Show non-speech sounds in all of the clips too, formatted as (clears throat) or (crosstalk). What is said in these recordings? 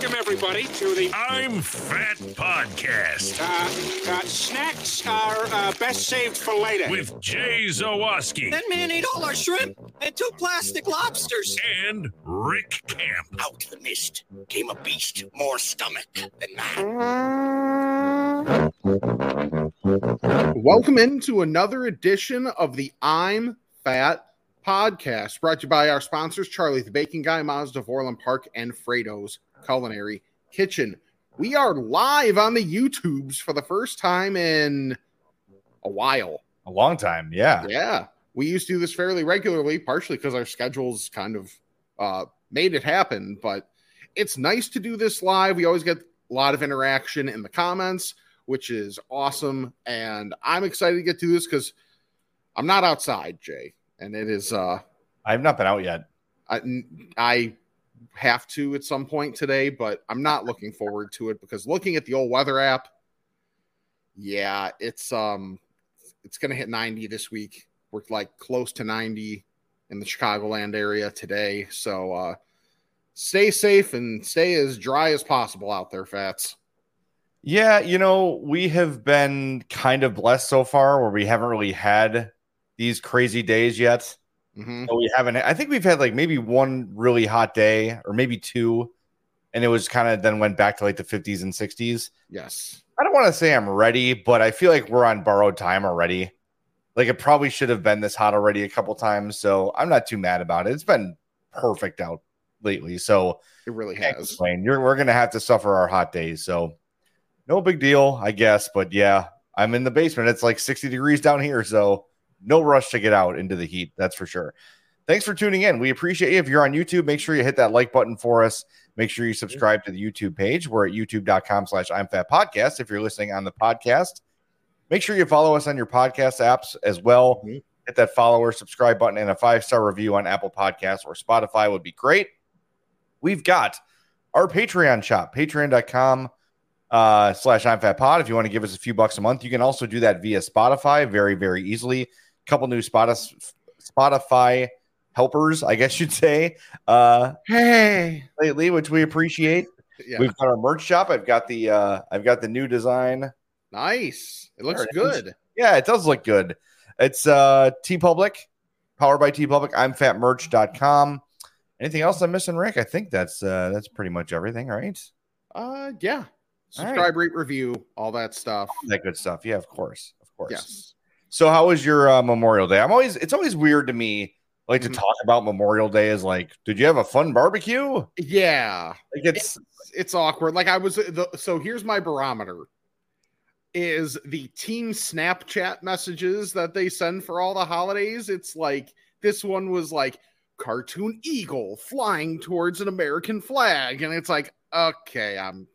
Welcome, everybody, to the I'm Fat Podcast uh, uh, snacks are uh, best saved for later. with Jay Zawaski That man ate all our shrimp and two plastic lobsters. and Rick Camp. Out of the mist came a beast more stomach than man. Welcome into another edition of the I'm Fat podcast, brought to you by our sponsors, Charlie the Bacon Guy, Mazda of Orland Park, and Frato's Culinary Kitchen. We are live on the YouTubes for the first time in a while. A long time, yeah. Yeah, we used to do this fairly regularly, partially because our schedules kind of uh, made it happen. But it's nice to do this live. We always get a lot of interaction in the comments, which is awesome. And I'm excited to get to this because I'm not outside, Jay, and it is. uh I've not been out yet. I, I have to at some point today, but I'm not looking forward to it because looking at the old weather app, yeah, it's um it's gonna hit 90 this week. We're like close to 90 in the Chicagoland area today. So uh stay safe and stay as dry as possible out there, fats. Yeah, you know, we have been kind of blessed so far where we haven't really had these crazy days yet. Hmm So we haven't, I think we've had like maybe one really hot day or maybe two. And it was kind of then went back to like the 50s and 60s. Yes. I don't want to say I'm ready, but I feel like we're on borrowed time already. Like it probably should have been this hot already a couple times. So I'm not too mad about it. It's been perfect out lately. So It really has. complain. You're, we're gonna have to suffer our hot days, so no big deal, I guess. But yeah, I'm in the basement. It's like 60 degrees down here, so no rush to get out into the heat. That's for sure. Thanks for tuning in. We appreciate you. If you're on YouTube, make sure you hit that like button for us. Make sure you subscribe to the YouTube page. We're at youtube.com slash I'm Fat Podcast. If you're listening on the podcast, make sure you follow us on your podcast apps as well. Mhm. Hit that follow or subscribe button and a five star review on Apple Podcasts or Spotify would be great. We've got our Patreon shop, patreon.com uh, slash I'm Fat Pod. If you want to give us a few bucks a month, you can also do that via Spotify very, very easily. Couple new Spotify, Spotify helpers, I guess you'd say, uh, Hey. lately, which we appreciate. Yeah. We've got our merch shop. I've got the uh, I've got the new design. nice. It looks it is. good. Yeah, it does look good. It's uh TeePublic, powered by TeePublic. I'm fatmerch.com. Anything else I'm missing, Rick? I think that's uh that's pretty much everything, right? Uh yeah. All right. Subscribe, rate, review, all that stuff. That good stuff. Yeah, of course. Of course. Yes. So how was your uh, Memorial Day? I'm always it's always weird to me like to Mhm. talk about Memorial Day as like, did you have a fun barbecue? Like Yeah. it's it's awkward. Like I was the, so here's my barometer is the team Snapchat messages that they send for all the holidays. It's like this one was like cartoon eagle flying towards an American flag and it's like okay, I'm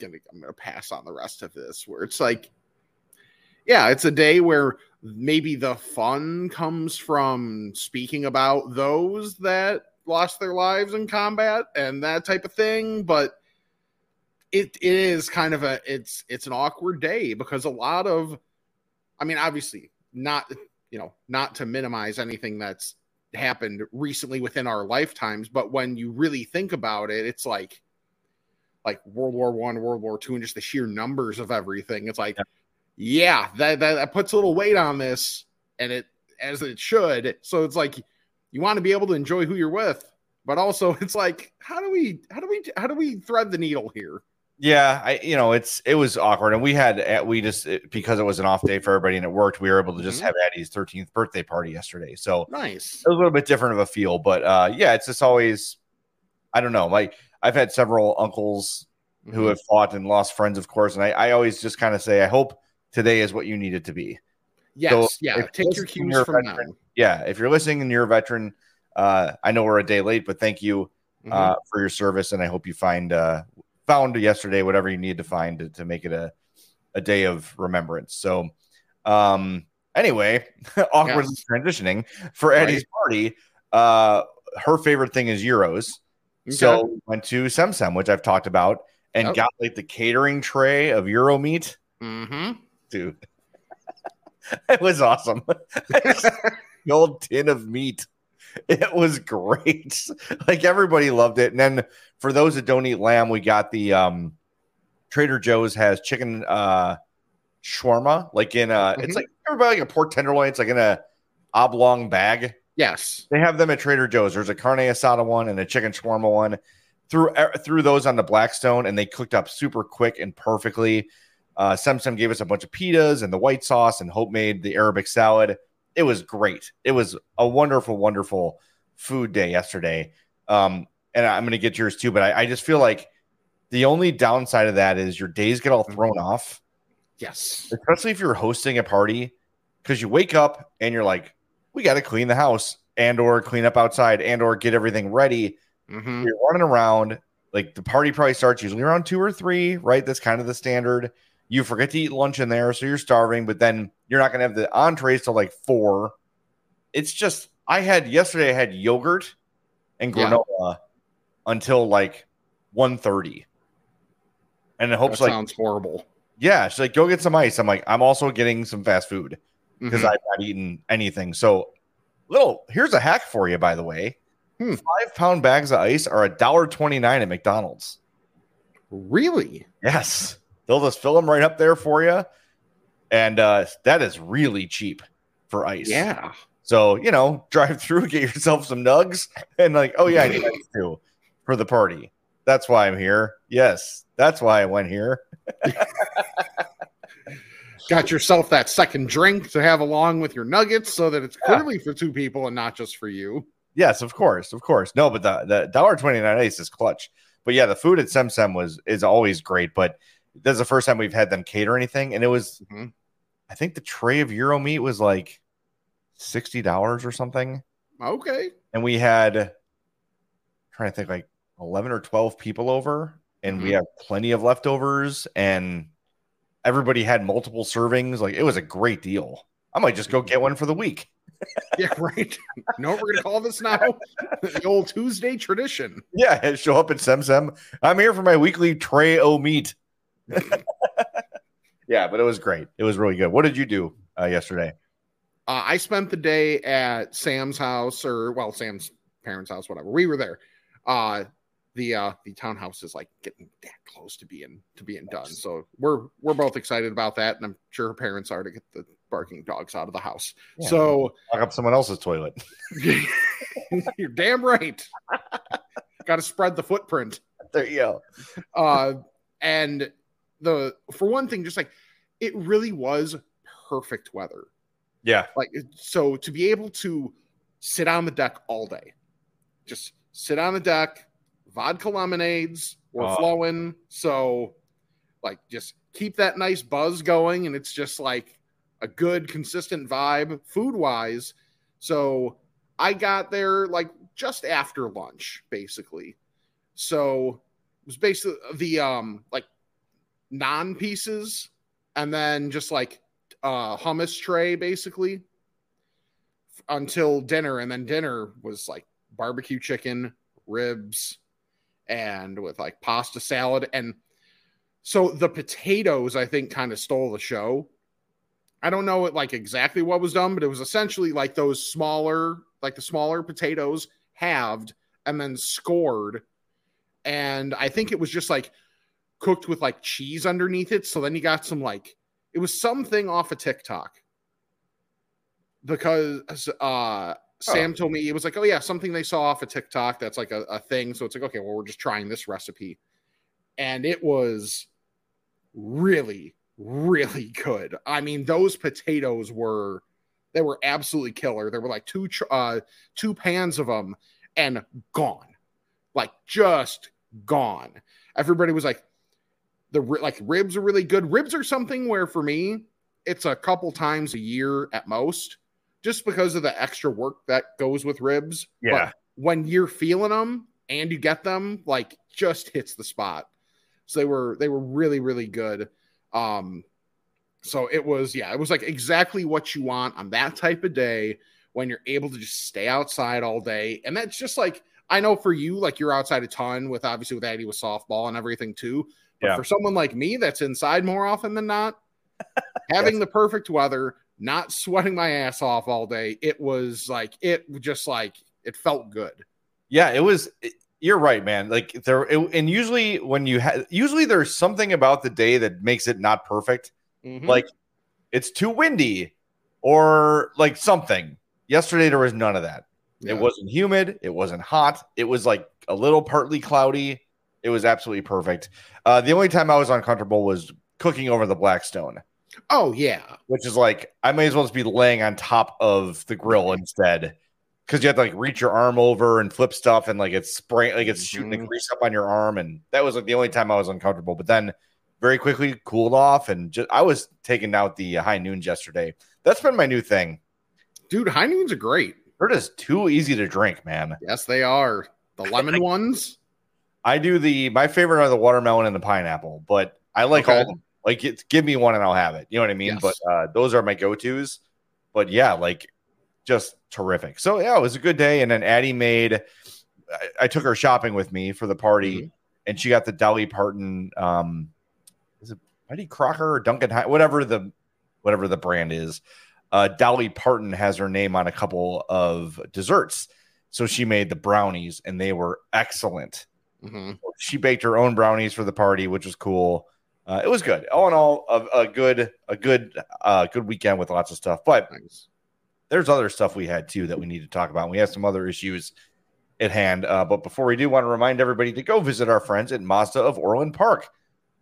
to I'm going to pass on the rest of this where it's like yeah, it's a day where maybe the fun comes from speaking about those that lost their lives in combat and that type of thing, but it, it is kind of a it's it's an awkward day because a lot of I mean obviously not you know not to minimize anything that's happened recently within our lifetimes but when you really think about it it's like like World War 1 World War 2 and just the sheer numbers of everything. It's like yeah that, that that puts a little weight on this and it as it should so it's like you want to be able to enjoy who you're with but also (laughs) it's like how do we how do we how do we thread the needle here Yeah, I you know it's it was awkward, and we had uh, we just it- because it was an off day for everybody and it worked. We were able to just Mhm. have Addie's 13th birthday party yesterday, so nice it was a little bit different of a feel. But uh, yeah, it's just always I don't know. Like I've had several uncles Mm-hmm. who have fought and lost friends, of course, and I, I always just kind of say I hope today is what you need it to be. yes so yeah take your cues from now Yeah, if you're listening and you're a veteran, uh, I know we're a day late, but thank you Mhm. uh, for your service, and I hope you find uh, found yesterday whatever you need to find to, to make it a a day of remembrance. So, um, anyway, (laughs) awkward Yes. transitioning for Eddie's party. Uh, her favorite thing is gyros, so went to Semsem, which I've talked about, and Yep. got like the catering tray of gyro meat, mm-hmm. Dude. (laughs) it was awesome. (laughs) the old tin of meat. It was great. (laughs) Like everybody loved it. And then for those that don't eat lamb, we got the um Trader Joe's has chicken uh shawarma, like in a it's Mhm. like everybody like a pork tenderloin, it's like in a oblong bag. Yes. They have them at Trader Joe's. There's a carne asada one and a chicken shawarma one. Threw er, threw those on the Blackstone, and they cooked up super quick and perfectly. Uh, Semsem gave us a bunch of pitas and the white sauce, and Hope made the Arabic salad. It was great. It was a wonderful, wonderful food day yesterday. Um, and I'm going to get yours too, but I, I just feel like the only downside of that is your days get all thrown off Yes. especially if you're hosting a party because you wake up and you're like we got to clean the house and or clean up outside and or get everything ready hmm you're running around like the party probably starts usually around two or three right that's kind of the standard you forget to eat lunch in there so you're starving but then you're not going to have the entrees till like four it's just i had yesterday i had yogurt and Yeah. granola until like 1.30 and it hopes That like sounds horrible. yeah, she's like, go get some ice. I'm like, I'm also getting some fast food because Mhm. I've not eaten anything. So, little here's a hack for you, by the way. Hmm. Five pound bags of ice are a dollar twenty nine at McDonald's. really? Yes, they'll just fill them right up there for you, and uh, that is really cheap for ice. Yeah. So you know, drive through, get yourself some nugs, and like, oh yeah, I need ice too for the party. That's why I'm here. Yes, that's why I went here. (laughs) Got yourself that second drink to have along with your nuggets so that it's Yeah. clearly for two people and not just for you. Yes, of course, of course. No, but the the dollar twenty nine ice is clutch. But yeah, the food at Sem Sem was is always great. But this is the first time we've had them cater anything, and it was, Mhm. I think the tray of Gyro meat was like sixty dollars or something, Okay. and we had trying to think like eleven or twelve people over, and we Mhm. have plenty of leftovers, and everybody had multiple servings. Like it was a great deal. I might just go get one for the week. (laughs) Yeah, right. what we're gonna call this now? (laughs) the old Tuesday tradition. Yeah, (laughs) show up at Sem Sem. I'm here for my weekly tray o meat. (laughs) yeah, but it was great. It was really good. What did you do uh, yesterday? Uh, I spent the day at Sam's house, or well, Sam's parents' house, whatever. We were there. Uh, the uh, the townhouse is like getting that close to being to being done, so we're we're both excited about that, and I'm sure her parents are to get the barking dogs out of the house. Yeah. So Lock up someone else's toilet. (laughs) you're damn right. (laughs) Got to spread the footprint. There you go. uh and the for one thing just like it really was perfect weather. Yeah, like so to be able to sit on the deck all day just sit on the deck vodka lemonades were Oh. flowing. So like just keep that nice buzz going and it's just like a good consistent vibe food wise so i got there like just after lunch basically. So it was basically the um like non pieces and then just like uh hummus tray basically until dinner. And then dinner was like barbecue chicken ribs and with like pasta salad. And so the potatoes i think kind of stole the show. I don't know what like exactly what was done but it was essentially like those smaller like the smaller potatoes halved and then scored. And i think it was just like cooked with like cheese underneath it. So then you got some like it was something off of tiktok. Because uh sam told me it was like oh yeah something they saw off of tiktok that's like a, a thing. So it's like okay well we're just trying this recipe. And it was really really good. I mean those potatoes were they were absolutely killer. There were like two tr- uh two pans of them and gone. Like just gone. Everybody was like the like ribs are really good. Ribs are something where for me it's a couple times a year at most just because of the extra work that goes with ribs. Yeah. but when you're feeling them and you get them like just hits the spot. So they were they were really really good. Um so it was yeah it was like exactly what you want on that type of day when you're able to just stay outside all day. And that's just like i know for you like you're outside a ton with obviously with Addie with softball and everything too but Yeah. for someone like me that's inside more often than not (laughs) having the perfect weather not sweating my ass off all day it was like it just like It felt good. Yeah, it was. it- you're right, man. Like there, it, and usually when you have, usually there's something about the day that makes it not perfect. Mhm. Like it's too windy, or like something. Yesterday there was none of that. Yeah. It wasn't humid. It wasn't hot. It was like a little partly cloudy. It was absolutely perfect. Uh, the only time I was uncomfortable was cooking over the Blackstone, Oh yeah. which is like I may as well just be laying on top of the grill instead, because you have to like reach your arm over and flip stuff, and like it's spraying, like it's shooting the Mhm. grease up on your arm, and that was like the only time I was uncomfortable. But then very quickly cooled off, and just I was taking out the high noons yesterday. That's been my new thing. Dude, high noons are great. They're just too easy to drink, man. Yes, they are. The (laughs) lemon ones. I do the my favorite are the watermelon and the pineapple, but I like Okay. all of them. Like it's give me one and I'll have it. You know what I mean? Yes. But uh, those are my go-tos. But yeah, like just terrific. So yeah, it was a good day. And then Addie made I, I took her shopping with me for the party, Mhm. and she got the Dolly Parton um is it Betty Crocker or Duncan Hines, whatever the whatever the brand is. Uh Dolly Parton has her name on a couple of desserts. So she made the brownies and they were excellent Mhm. she baked her own brownies for the party, which was cool. Uh, it was good. All in all, a, a good, a good, uh, good weekend with lots of stuff. But Nice. there's other stuff we had too that we need to talk about. We have some other issues at hand. Uh, but before we do, want to remind everybody to go visit our friends at Mazda of Orland Park.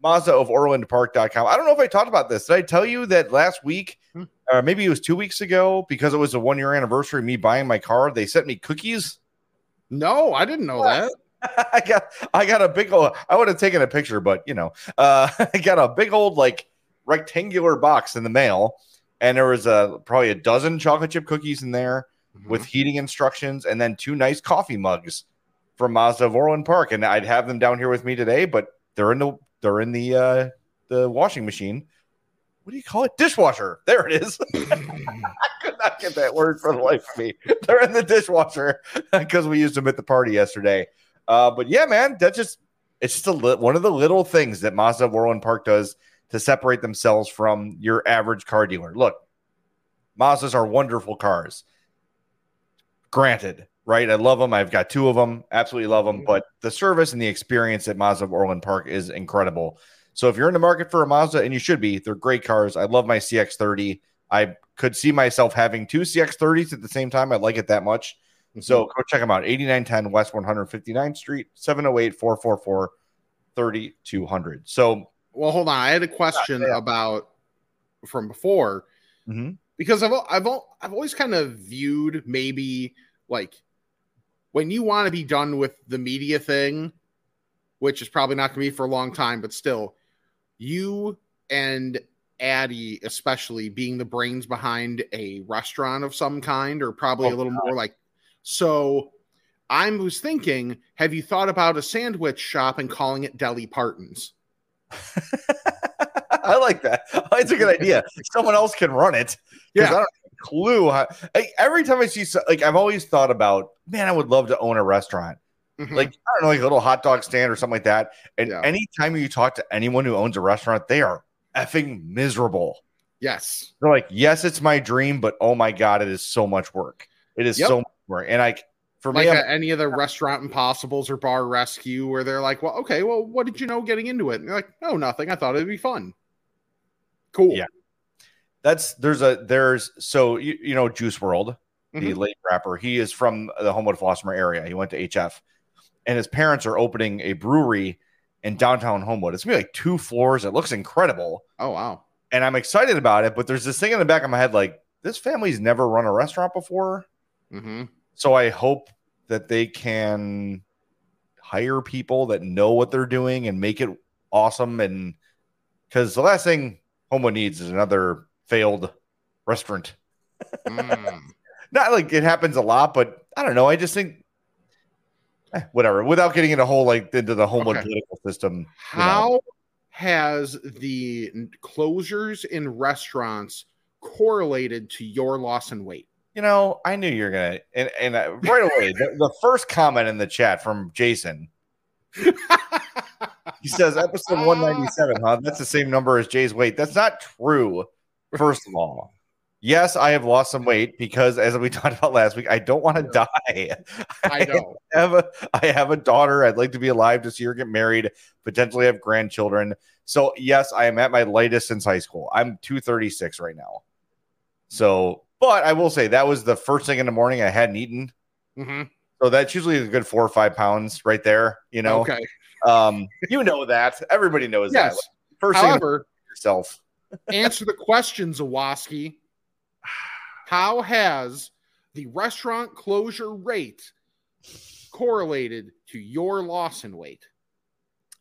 Mazda of OrlandPark.com. I don't know if I talked about this. Did I tell you that last week, Hmm. or maybe it was two weeks ago, because it was a one year anniversary of me buying my car, they sent me cookies. No, I didn't know that. (laughs) I got I got a big old I would have taken a picture, but you know, uh (laughs) I got a big old like rectangular box in the mail, and there was a probably a dozen chocolate chip cookies in there with heating instructions, and then two nice coffee mugs from Mazda of Orland Park. And I'd have them down here with me today, but they're in the they're in the uh the washing machine. What do you call it? Dishwasher. There it is. (laughs) I could not get that word for the life of me. They're in the dishwasher because we used them at the party yesterday. Uh, but yeah, man, that's just it's just a li- one of the little things that Mazda of Orland Park does to separate themselves from your average car dealer. Look, Mazdas are wonderful cars. Granted, right? I love them. I've got two of them. Absolutely love them. But the service and the experience at Mazda of Orland Park is incredible. So if you're in the market for a Mazda, and you should be, they're great cars. I love my CX30. I could see myself having two CX30s at the same time. I like it that much. So go check them out. 8910 West 159th Street, 708 444 3200. So, Well, hold on. I had a question Yeah. about from before Mhm. because I've I've I've always kind of viewed maybe like when you want to be done with the media thing, which is probably not going to be for a long time, but still, you and Addie, especially being the brains behind a restaurant of some kind, or probably Oh, a little more like so. I was thinking, have you thought about a sandwich shop and calling it Deli Parton's? (laughs) I like that. (laughs) It's a good idea. Someone else can run it. Yeah. I don't have a clue. How, like, every time I see, like, I've always thought about, man, I would love to own a restaurant. Mhm. Like, I don't know, like a little hot dog stand or something like that. And Yeah. anytime you talk to anyone who owns a restaurant, they are effing miserable. yes, They're like, yes, it's my dream, but oh my God, it is so much work. It is Yep. so much And I, for like me, I'm- any of the restaurant impossibles or bar rescue where they're like, well, okay, well, what did you know getting into it? And you're like, oh, nothing. I thought it'd be fun. Cool. Yeah. that's there's a there's so you, you know Juice WRLD, the Mhm. late rapper. He is from the Homewood Flossmoor area. He went to HF, and his parents are opening a brewery in downtown Homewood. It's gonna be like two floors. It looks incredible, Oh wow. and I'm excited about it. But there's this thing in the back of my head, like this family's never run a restaurant before, hmm so I hope that they can hire people that know what they're doing and make it awesome. And because the last thing Homewood needs is another failed restaurant. Mm. (laughs) Not like it happens a lot, but I don't know. I just think eh, whatever. Without getting into whole like into the Homewood Okay. political system. How has the closures in restaurants correlated to your loss in weight? You know, I knew you were gonna, and, and uh, right away, the, the first comment in the chat from Jason, he says, "Episode one ninety seven, huh? That's the same number as Jay's weight. That's not true. First of all, Yes, I have lost some weight because, as we (laughs) talked about last week, I don't want to die. (laughs) I know. have a I have a daughter. I'd like to be alive to see her get married, potentially have grandchildren. So yes, I am at my lightest since high school. I'm 236 right now. So, but I will say that was the first thing in the morning I hadn't eaten. hmm So that's usually a good four or five pounds right there. You know, Okay. um, you know that. Everybody knows Yes. that. First thing However, yourself. (laughs) answer the question, Zawaski. How has the restaurant closure rate correlated to your loss in weight?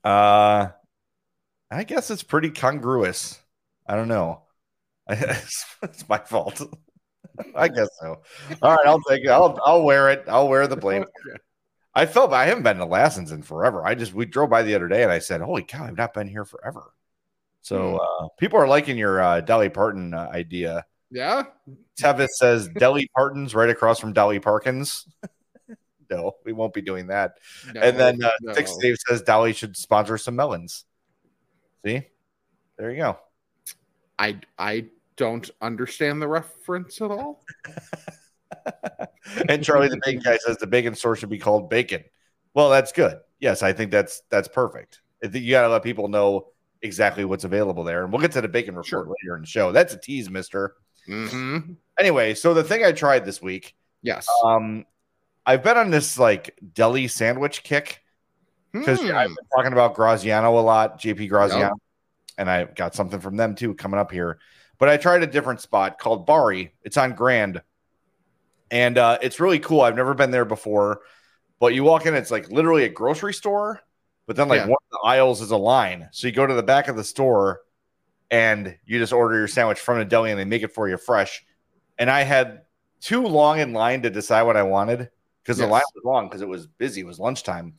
Uh, I guess it's pretty congruous. I don't know. (laughs) it's my fault. I guess so. All right, I'll take it. I'll I'll wear it. I'll wear the blame. (laughs) I felt I haven't been to Lassen's in forever. I just we drove by the other day and I said, "Holy cow, I've not been here forever." So uh, people are liking your uh, Dolly Parton uh, idea. Yeah. Tevis says Dolly Parton's right across from Dolly Parkins. (laughs) no, we won't be doing that. No, and then uh, no. Six Dave says Dolly should sponsor some melons. See, there you go. I I don't understand the reference at all. (laughs) and Charlie the Bacon guy says the bacon store should be called Bacon. Well, that's good. Yes, I think that's that's perfect. You got to let people know exactly what's available there, and we'll get to the bacon report Sure. later in the show. That's a tease, Mister. Mm-hmm. Anyway, so the thing I tried this week, Yes. um, I've been on this like deli sandwich kick because Hmm. I've been talking about Graziano a lot, JP Graziano, Yep. and I got something from them too coming up here. But I tried a different spot called Bari. It's on Grand, and uh, it's really cool. I've never been there before, but you walk in, it's like literally a grocery store, but then like Yeah. one of the aisles is a line. So you go to the back of the store, and you just order your sandwich from the deli, and they make it for you fresh. And I had too long in line to decide what I wanted because the line was long because it was busy. It was lunchtime,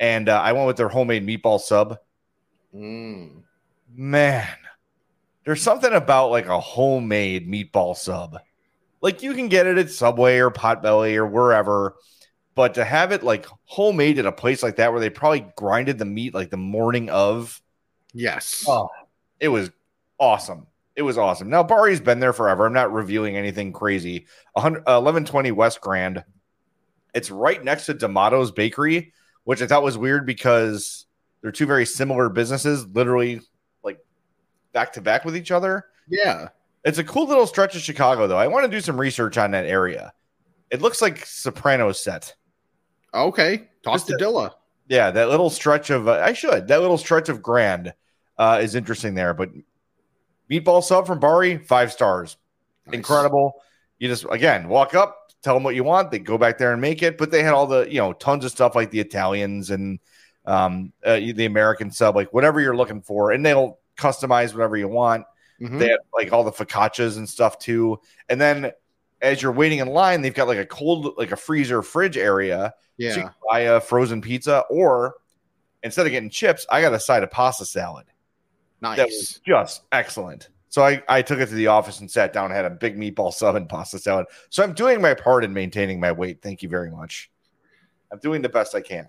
and uh, I went with their homemade meatball sub. Mm. Man, there's something about like a homemade meatball sub. Like you can get it at Subway or Potbelly or wherever, but to have it like homemade at a place like that where they probably grinded the meat like the morning of, Yes. Oh. it was awesome. It was awesome. Now Bari's been there forever. I'm not reviewing anything crazy. 100, uh, 1120 West Grand. It's right next to D'Amato's Bakery, which I thought was weird because they're two very similar businesses, literally back to back with each other. Yeah. It's a cool little stretch of Chicago, though. I want to do some research on that area. It looks like Sopranos set. Okay. Just to Dilla. Yeah, that little stretch of uh, I should that little stretch of Grand uh, is interesting there. But meatball sub from Bari, five stars, Nice. incredible. You just again walk up, tell them what you want, they go back there and make it. But they had all the you know tons of stuff like the Italians and um, uh, the American sub, like whatever you're looking for, and they'll customize whatever you want. Mhm. They have like all the focaccias and stuff too. And then as you're waiting in line, they've got like a cold, like a freezer fridge area. So you yeah. can buy a frozen pizza, or instead of getting chips, I got a side of pasta salad Nice. that was just excellent. So I, I took it to the office and sat down, had a big meatball (laughs) sub and pasta salad. So I'm doing my part in maintaining my weight. Thank you very much. I'm doing the best I can.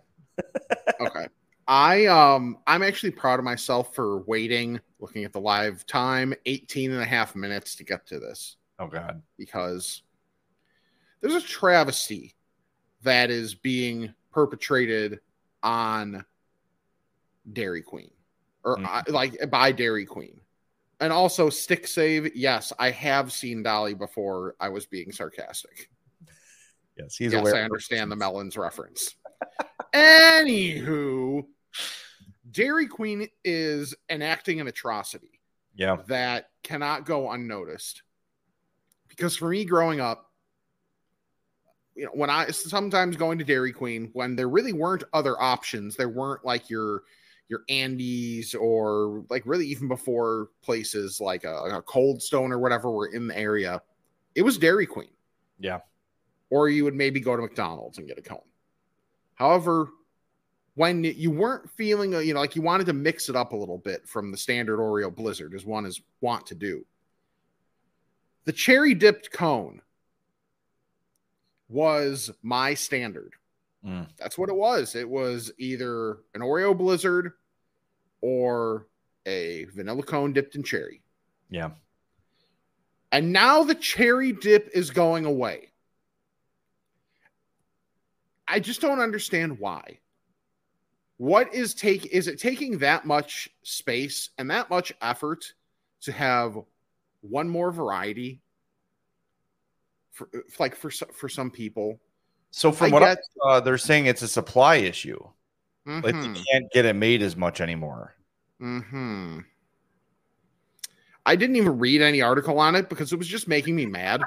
okay. I um I'm actually proud of myself for waiting, looking at the live time, 18 and a half minutes to get to this Oh God. because there's a travesty that is being perpetrated on Dairy Queen or uh, like by Dairy Queen. And also stick save. Yes, I have seen Dolly before. I was being sarcastic. Yes, he's yes, aware. I understand the melons reference. (laughs) Anywho, Dairy Queen is enacting an atrocity Yeah. that cannot go unnoticed. Because for me growing up, you know, when I sometimes going to Dairy Queen when there really weren't other options, there weren't like your your Andy's or like really even before places like a, a Cold Stone or whatever were in the area, it was Dairy Queen Yeah. or you would maybe go to McDonald's and get a cone. However, when you weren't feeling, uh, you know, like you wanted to mix it up a little bit from the standard Oreo Blizzard, as one is want to do, the cherry dipped cone was my standard. Mm. That's what it was. It was either an Oreo Blizzard or a vanilla cone dipped in cherry. Yeah. And now the cherry dip is going away. I just don't understand why. What is take is it taking that much space and that much effort to have one more variety for like for for some people? So from I what I get- saw, they're saying it's a supply issue. Like Mhm. they can't get it made as much anymore. Hmm. I didn't even read any article on it because it was just making me mad.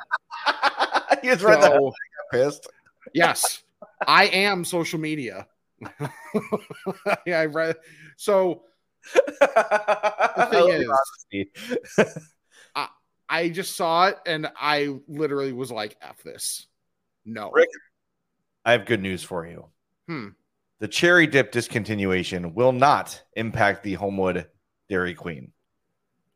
(laughs) you just read that. Pissed. yes, I am social media. (laughs) yeah, I read. So the (laughs) thing is- I I just saw it and I literally was like, "F this." No. Rick, I have good news for you. Hmm. The cherry dip discontinuation will not impact the Homewood Dairy Queen.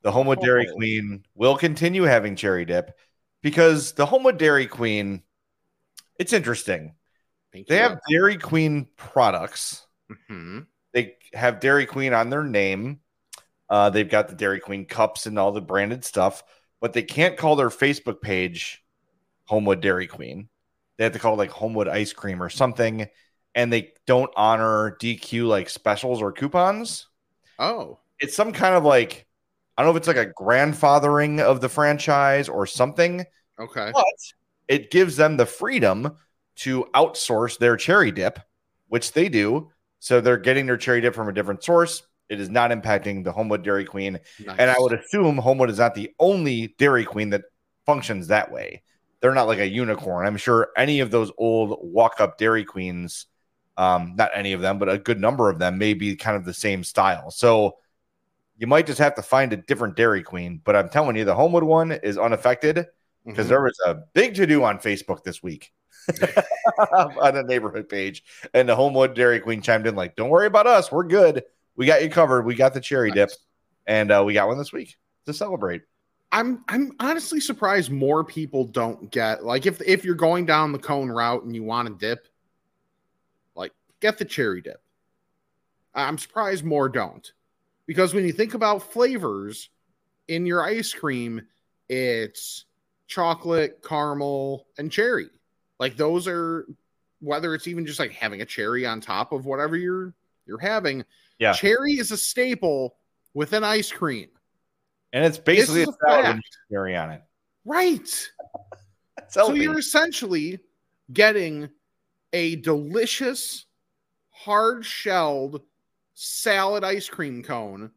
The Homewood Dairy Oh. Queen will continue having cherry dip because the Homewood Dairy Queen, it's interesting. Thank They you. have Dairy Queen products. Mhm. They have Dairy Queen on their name. Uh, they've got the Dairy Queen cups and all the branded stuff, but they can't call their Facebook page Homewood Dairy Queen. They have to call it like Homewood Ice Cream or something. And they don't honor DQ like specials or coupons. Oh. It's some kind of like, I don't know if it's like a grandfathering of the franchise or something, Okay. but it gives them the freedom to outsource their cherry dip, which they do. So they're getting their cherry dip from a different source. It is not impacting the Homewood Dairy Queen. Nice. And I would assume Homewood is not the only Dairy Queen that functions that way. They're not like a unicorn. I'm sure any of those old walk up Dairy Queens, um, not any of them, but a good number of them may be kind of the same style. So you might just have to find a different Dairy Queen. But I'm telling you, the Homewood one is unaffected because Mhm. there was a big to do on Facebook this week (laughs) on a neighborhood page, and the Homewood Dairy Queen chimed in like, "Don't worry about us, we're good. We got you covered. We got the cherry dip, and uh, we got one this week to celebrate." I'm I'm honestly surprised more people don't get like if if you're going down the cone route and you want to dip, like get the cherry dip. I'm surprised more don't. Because when you think about flavors in your ice cream, it's chocolate, caramel, and cherry. Like those are whether it's even just like having a cherry on top of whatever you're you're having. Yeah. Cherry is a staple within ice cream. And it's basically a a salad with cherry on it. Right. (laughs) So you're essentially getting a delicious, hard shelled salad ice cream cone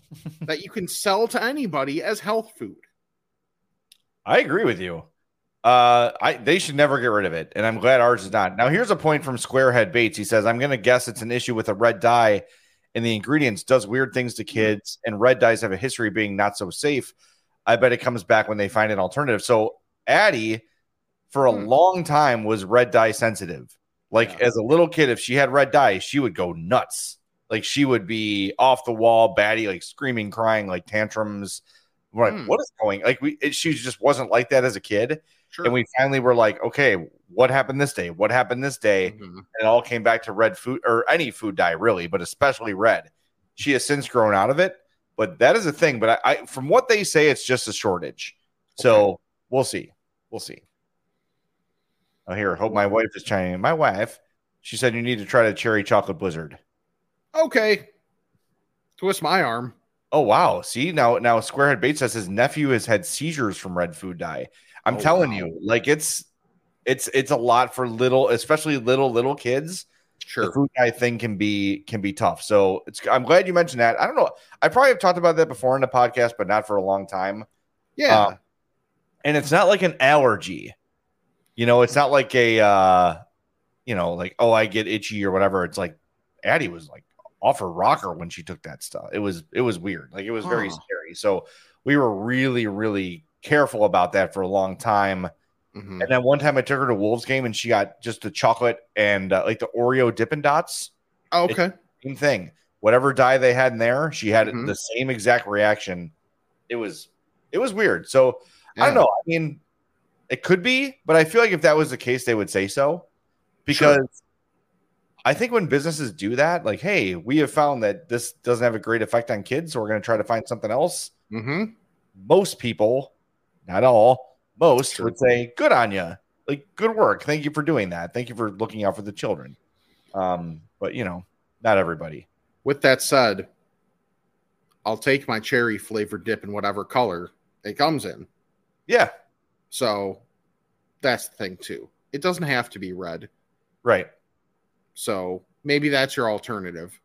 (laughs) that you can sell to anybody as health food. I agree with you. Uh, I they should never get rid of it, and I'm glad ours is not. Now, here's a point from Squarehead Bates. He says, "I'm going to guess it's an issue with a red dye, and the ingredients does weird things to kids, and red dyes have a history of being not so safe. I bet it comes back when they find an alternative." So, Addie, for a Hmm. long time, was red dye sensitive. Like Yeah. as a little kid, if she had red dye, she would go nuts. Like she would be off the wall, batty, like screaming, crying, like tantrums. We're like, Hmm. what is going? Like we, it, she just wasn't like that as a kid. Sure. And we finally were like, okay, what happened this day? What happened this day? Mhm. And it all came back to red food or any food dye, really, but especially red. She has since grown out of it, but that is a thing. But I, I from what they say, it's just a shortage. So we'll see. We'll see. Oh, here, hope my wife is chiming in. My wife, she said you need to try the cherry chocolate blizzard. Okay. Twist my arm. Oh wow! See now, now Squarehead Bates says his nephew has had seizures from red food dye. I'm Oh, telling wow. you, like it's it's it's a lot for little, especially little little kids. Sure, the food dye thing can be can be tough. So it's I'm glad you mentioned that. I don't know. I probably have talked about that before in the podcast, but not for a long time. Yeah. Um, and it's not like an allergy. You know, it's not like a uh you know, like oh I get itchy or whatever. It's like Addie was like off her rocker when she took that stuff. It was it was weird. Like it was very Huh. scary. So we were really really careful about that for a long time. Mhm. And then one time I took her to Wolves game and she got just the chocolate and uh, like the Oreo Dippin' Dots. Okay. Same thing. Whatever dye they had in there, she had Mhm. the same exact reaction. It was it was weird. So I don't know. I mean, it could be, but I feel like if that was the case, they would say so. Because I think when businesses do that, like, hey, we have found that this doesn't have a great effect on kids, so we're going to try to find something else. Mm-hmm. Most people not all, most would say, good on you. Like, good work. Thank you for doing that. Thank you for looking out for the children. Um, but you know, not everybody. With that said, I'll take my cherry flavored dip in whatever color it comes in. Yeah, So that's the thing too. It doesn't have to be red. right. So maybe that's your alternative.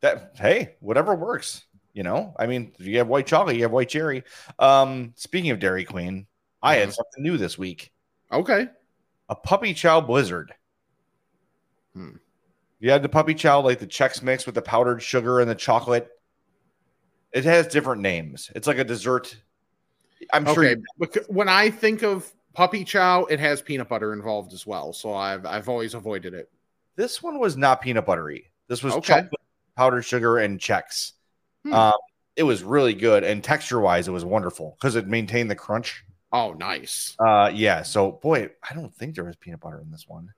That hey, whatever works. You know, I mean, you have white chocolate, you have white cherry. Um, speaking of Dairy Queen, I had Mhm. something new this week. Okay. A puppy chow blizzard. Hmm. You had the puppy chow, like the Chex mix with the powdered sugar and the chocolate. It has different names. It's like a dessert. I'm sure. You- Because when I think of puppy chow, it has peanut butter involved as well. So I've I've always avoided it. this one was not peanut buttery. This was Okay. chocolate, powdered sugar, and Chex. Hmm. Um, it was really good, and texture wise, it was wonderful because it maintained the crunch. Oh, nice. Uh, yeah. So, boy, I don't think there was peanut butter in this one.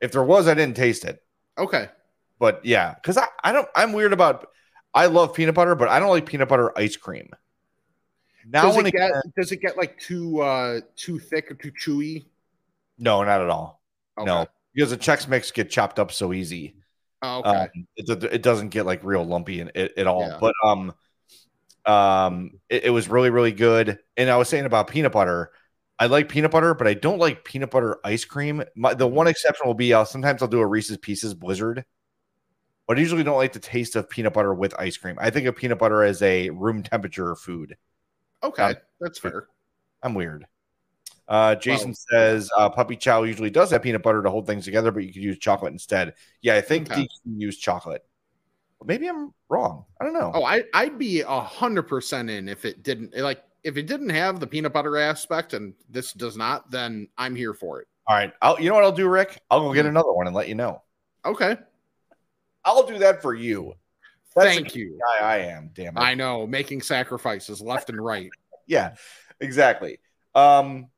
If there was, I didn't taste it. Okay. But yeah, because I, I don't. I'm weird about. I love peanut butter, but I don't like peanut butter ice cream. Now Does it get does it get like too uh too thick or too chewy? no, not at all. Okay. No, because the Chex Mix get chopped up so easy. Oh, okay. Um, it, it doesn't get like real lumpy in it at all. Yeah. But um, um, it, it was really really good. And I was saying about peanut butter. I like peanut butter, but I don't like peanut butter ice cream. My, the one exception will be I'll sometimes I'll do a Reese's Pieces Blizzard, but I usually don't like the taste of peanut butter with ice cream. I think of peanut butter as a room temperature food. okay. um, That's fair. I'm weird. Uh, Jason Well- says uh, puppy chow usually does have peanut butter to hold things together, but you could use chocolate instead. Yeah, I think Okay. you can use chocolate. But maybe I'm wrong. I don't know. Oh, I I'd be a hundred percent in if it didn't like if it didn't have the peanut butter aspect and this does not, then I'm here for it. All right. I'll, you know what I'll do, Rick? I'll go get Hmm. another one and let you know. Okay. I'll do that for you. That's Thank you. guy I am. Damn it. I know, making sacrifices left and right. (laughs) yeah, exactly. Um,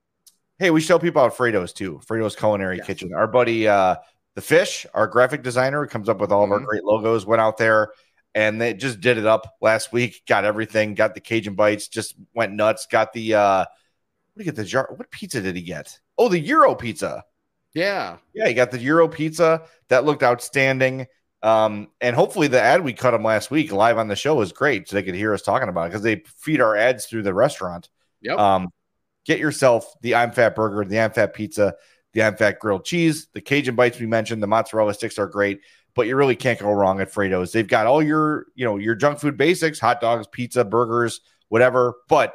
hey, we show people about Frato's too. Frato's Culinary Yes. Kitchen. Our buddy, uh, the Fish, our graphic designer, who comes up with all of our Mhm. great logos, went out there and they just did it up last week. Got everything. Got the Cajun bites. Just went nuts. Got the uh, what did he get? The jar. What pizza did he get? Oh, the Gyro pizza. Yeah. Yeah, he got the Gyro pizza. That looked outstanding. Um, and hopefully the ad we cut him last week live on the show was great, so they could hear us talking about it because they feed our ads through the restaurant. Yep. Um, get yourself the I'm Fat Burger, the I'm Fat Pizza, the I'm Fat Grilled Cheese, the Cajun bites we mentioned, the mozzarella sticks are great, but you really can't go wrong at Frato's. They've got all your, you know, your junk food basics, hot dogs, pizza, burgers, whatever, but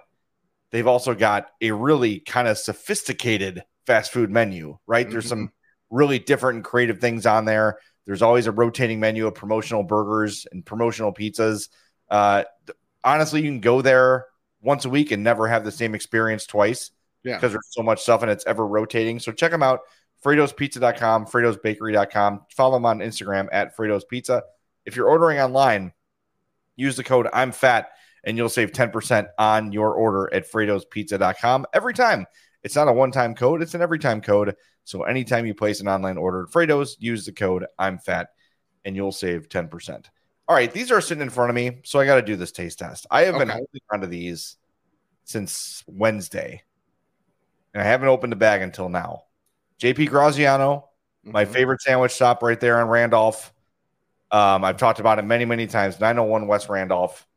they've also got a really kind of sophisticated fast food menu, right? There's some really different and creative things on there. There's always a rotating menu of promotional burgers and promotional pizzas. Uh, honestly, you can go there once a week and never have the same experience twice Yeah. because there's so much stuff and it's ever rotating. So check them out. Frato'sPizza.com, Frato'sBakery.com. Follow them on Instagram at Frato's Pizza. If you're ordering online, use the code I'm fat and you'll save 10% on your order at Frato'sPizza.com every time. It's not a one time code, it's an every time code. So anytime you place an online order at Frato's, use the code I'm fat and you'll save 10%. All right, these are sitting in front of me, so I got to do this taste test. I have been Okay. holding onto these since Wednesday, and I haven't opened the bag until now. JP Graziano, my Mhm. favorite sandwich shop right there in Randolph. Um, I've talked about it many, many times. 901 West Randolph.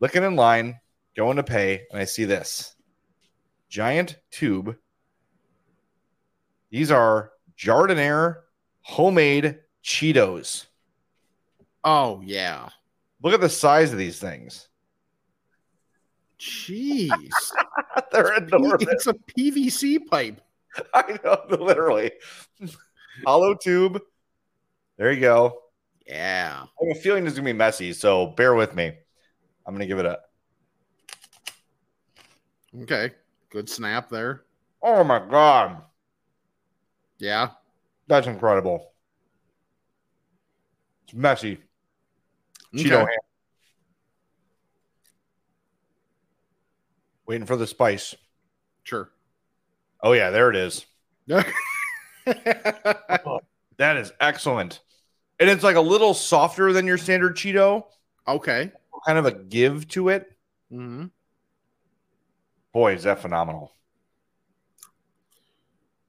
Looking in line, going to pay, and I see this giant tube. These are Giardiniera homemade Cheetos. Oh yeah. Look at the size of these things. Jeez. (laughs) They're enormous. it's a PVC pipe. (laughs) I know, literally. Hollow tube. There you go. Yeah. I have a feeling this is gonna be messy, so bear with me. I'm gonna give it a. Okay. Good snap there. Oh my god, Yeah. that's incredible. It's messy. Cheeto Okay. ham. Waiting for the spice. Sure. Oh yeah, there it is. (laughs) That is excellent. And it's like a little softer than your standard Cheeto. okay. Kind of a give to it. hmm Boy, is that phenomenal.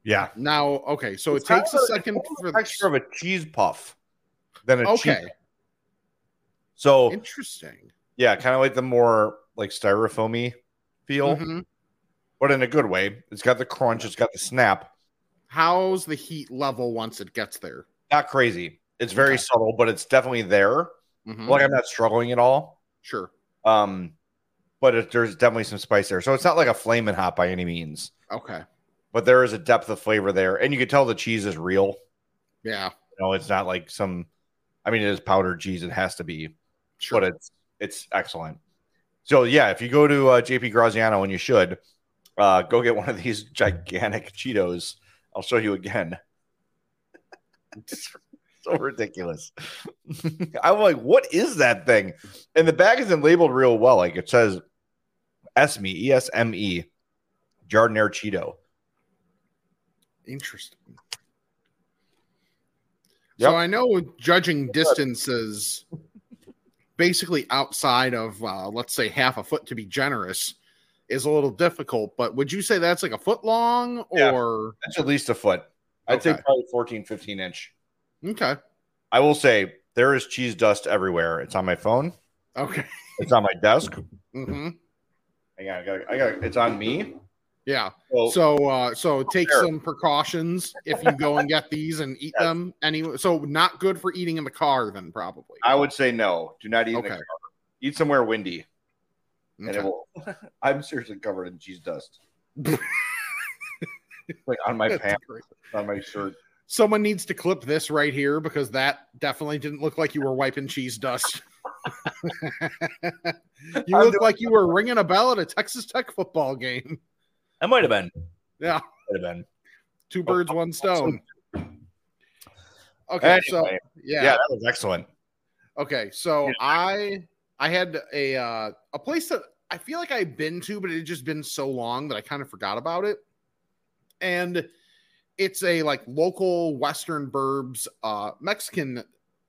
Yeah. Now, okay, so It's it takes a kind second for the texture of a cheese puff than a cheese. So interesting. yeah, kind of like the more like styrofoamy feel, Mhm. but in a good way. It's got the crunch, it's got the snap. How's the heat level once it gets there? Not crazy. It's very Okay. subtle, but it's definitely there. Mhm. Like I'm not struggling at all. Sure. Um, but it, there's definitely some spice there. So it's not like a flaming hot by any means, Okay. but there is a depth of flavor there, and you can tell the cheese is real. Yeah. You know, it's not like some. I mean, it is powdered cheese. It has to be, Sure. but it's it's excellent. So yeah, if you go to uh, JP Graziano, and you should, uh, go get one of these (laughs) gigantic Cheetos. I'll show you again. (laughs) It's so ridiculous. (laughs) I'm like, what is that thing? And the bag isn't labeled real well. Like it says Esme, E S M E, Giardiniera Cheeto. Interesting. Yep. So I know judging distances basically outside of uh, let's say half a foot to be generous is a little difficult, but would you say that's like a foot long Yeah. or That's at least a foot. I'd say probably 14, 15 inch. okay. I will say there is cheese dust everywhere. It's on my phone. Okay. It's on my desk. Mm-hmm. Hang on, I got, I got. It's on me. Yeah. So, So uh so take Sure. some precautions if you go and get these and eat Yes. them anyway. So not good for eating in the car then probably. I would say no. Do not eat in the car. Eat somewhere windy, and it will. I'm seriously covered in cheese dust. (laughs) like on my That's pants, great. on my shirt. Someone needs to clip this right here because that definitely didn't look like you were wiping cheese dust. (laughs) you look like you were ringing a bell at a Texas Tech football game. That might have been. Yeah, Might have been. two birds, one stone. Okay, so yeah, yeah, that was excellent. okay, so I I had a uh, a place that I feel like I've been to, but it had just been so long that I kind of forgot about it. And it's a like local Western Burbs uh, Mexican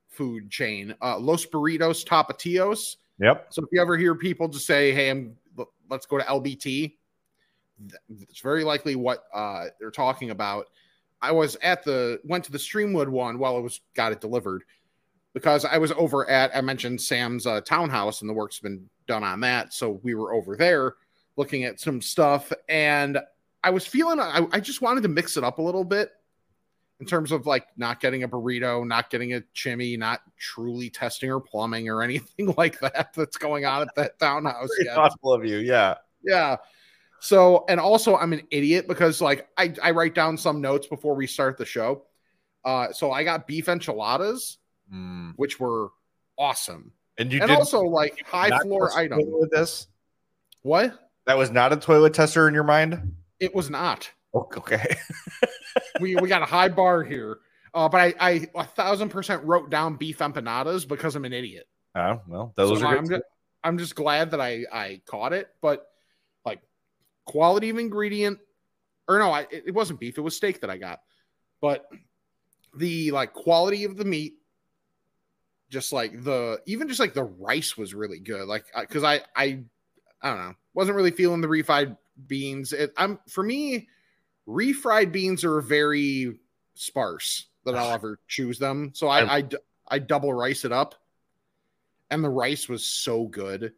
food chain, uh, Los Burritos Tapatios. Yep. So if you ever hear people just say, "Hey, I'm let's go to LBT," it's very likely what uh, they're talking about. I was at the went to the Streamwood one while I was got it delivered because I was over at I mentioned Sam's uh, townhouse and the work's been done on that, so we were over there looking at some stuff and I was feeling I, I just wanted to mix it up a little bit in terms of like not getting a burrito, not getting a chimney, not truly testing or plumbing or anything (laughs) like that that's going on at that (laughs) townhouse Very yet. thoughtful of you. Yeah. Yeah. So, and also I'm an idiot because like I, I write down some notes before we start the show. Uh, so I got beef enchiladas, Mm. which were awesome. And you and did also like high floor item. with this. What? That was not a toilet tester in your mind. It was not. Okay. (laughs) We we got a high bar here. Uh, but I, I a thousand percent wrote down beef empanadas because I'm an idiot. Oh well, those So are I'm good. just, I'm just glad that I I caught it, but quality of ingredient, or no, I, it wasn't beef; it was steak that I got. But the like quality of the meat, just like the even just like the rice was really good. Like because I I I don't know, wasn't really feeling the refried beans. It, I'm for me, refried beans are very sparse that I'll ever choose them. So I, I, I double rice it up, and the rice was so good,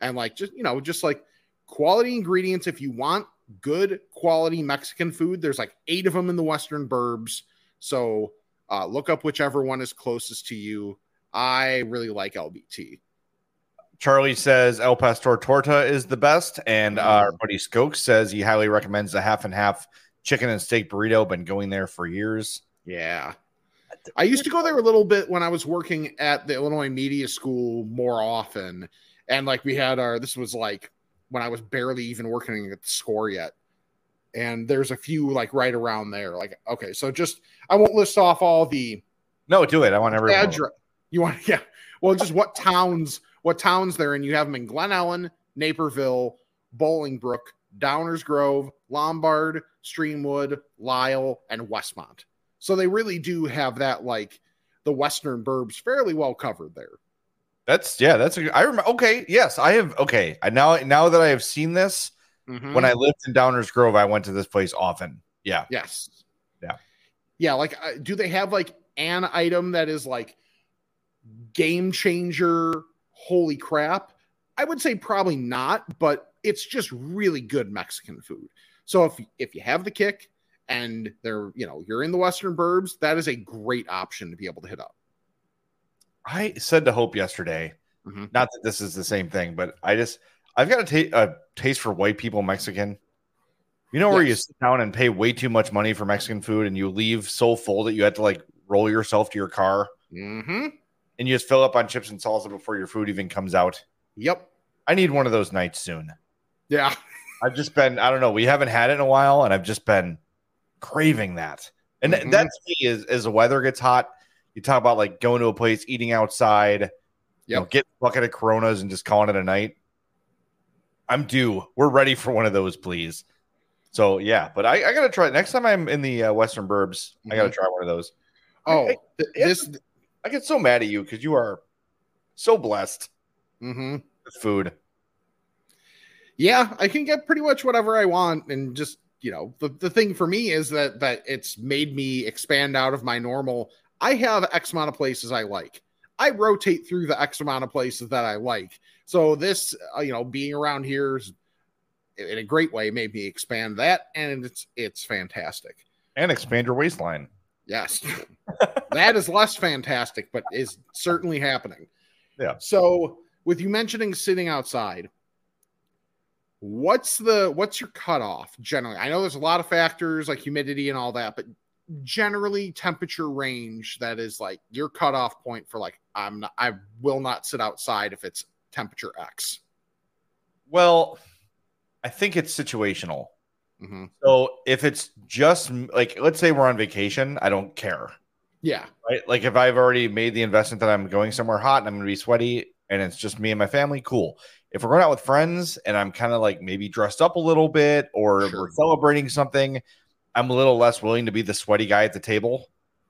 and like just you know just like quality ingredients. If you want good quality Mexican food, there's like eight of them in the Western Burbs. So uh, look up whichever one is closest to you. I really like LBT. Charlie says El Pastor Torta is the best, and Mm. our buddy Skokes says he highly recommends the half and half chicken and steak burrito. Been going there for years. Yeah. I used to go there a little bit when I was working at the Illinois Media School more often. And like we had our, this was like when I was barely even working at the score yet. And there's a few like right around there. Like, okay, so just, I won't list off all the No, do it. I want everyone. address. You want, yeah. Well, just what towns, what towns they're in. You have them in Glen Ellyn, Naperville, Bolingbrook, Downers Grove, Lombard, Streamwood, Lisle, and Westmont. So they really do have that like the Western Burbs fairly well covered there. That's yeah. That's a, I remember. Okay, yes, I have. Okay, I now now that I have seen this, Mhm. When I lived in Downers Grove, I went to this place often. Yeah. Yes. Yeah. Yeah. Like, uh, do they have like an item that is like game changer? Holy crap. I would say probably not, but it's just really good Mexican food. So if if you have the kick and they're, you know, you're in the Western Burbs, that is a great option to be able to hit up. I said to Hope yesterday, Mhm. not that this is the same thing, but I just I've got a, ta- a taste for white people Mexican. You know where you sit down and pay way too much money for Mexican food, and you leave so full that you have to like roll yourself to your car, Mm-hmm. and you just fill up on chips and salsa before your food even comes out. Yep. I need one of those nights soon. Yeah. (laughs) I've just been I don't know. We haven't had it in a while, and I've just been craving that. And Mhm. that's me as as the weather gets hot. You talk about like going to a place, eating outside, you know, get a bucket of Coronas and just calling it a night. I'm due. We're ready for one of those, please. So yeah, but I, I gotta try next time I'm in the uh, Western Burbs. I gotta try one of those. Oh, I- yeah. this. I get so mad at you because you are so blessed Mm-hmm. with food. yeah i can get pretty much whatever i want and just you know the, the thing for me is that that it's made me expand out of my normal i have x amount of places i like i rotate through the x amount of places that i like so this uh, you know being around here is in a great way made me expand that and it's it's fantastic And expand your waistline. Yes. (laughs) that is less fantastic, but is certainly happening. Yeah. So with you mentioning sitting outside, what's the what's your cutoff generally? I know there's a lot of factors like humidity and all that, but generally temperature range that is like your cutoff point for like I'm not I will not sit outside if it's temperature X. Well, I think it's situational. hmm So if it's just like, let's say we're on vacation, I don't care. Yeah. Right. Like if I've already made the investment that I'm going somewhere hot and I'm going to be sweaty and it's just me and my family, cool. If we're going out with friends and I'm kind of like maybe dressed up a little bit or Sure. we're celebrating something, I'm a little less willing to be the sweaty guy at the table.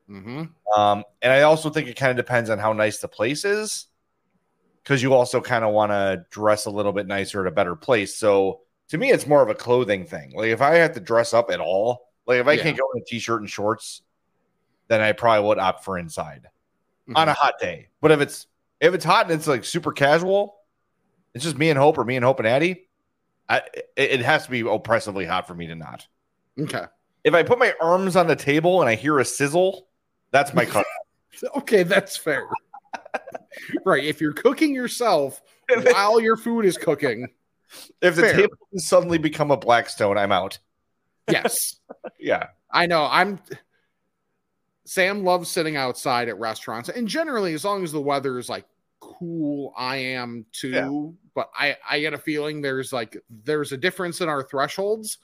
hmm Um, and I also think it kind of depends on how nice the place is because you also kind of want to dress a little bit nicer at a better place. So to me, it's more of a clothing thing. Like if I have to dress up at all, like if I Yeah. can't go in a t-shirt and shorts, then I probably would opt for inside Mm-hmm. on a hot day. But if it's if it's hot and it's like super casual, it's just me and Hope or me and Hope and Addie. I, it, it has to be oppressively hot for me to not. Okay. If I put my arms on the table and I hear a sizzle, that's my cut. (laughs) Okay, that's fair. (laughs) right. If you're cooking yourself while your food is cooking, If the Fair. table suddenly become a Blackstone, I'm out. (laughs) yes. Yeah. I know. I'm Sam loves sitting outside at restaurants, and generally, as long as the weather is like cool, I am too. Yeah. But I I get a feeling there's like there's a difference in our thresholds,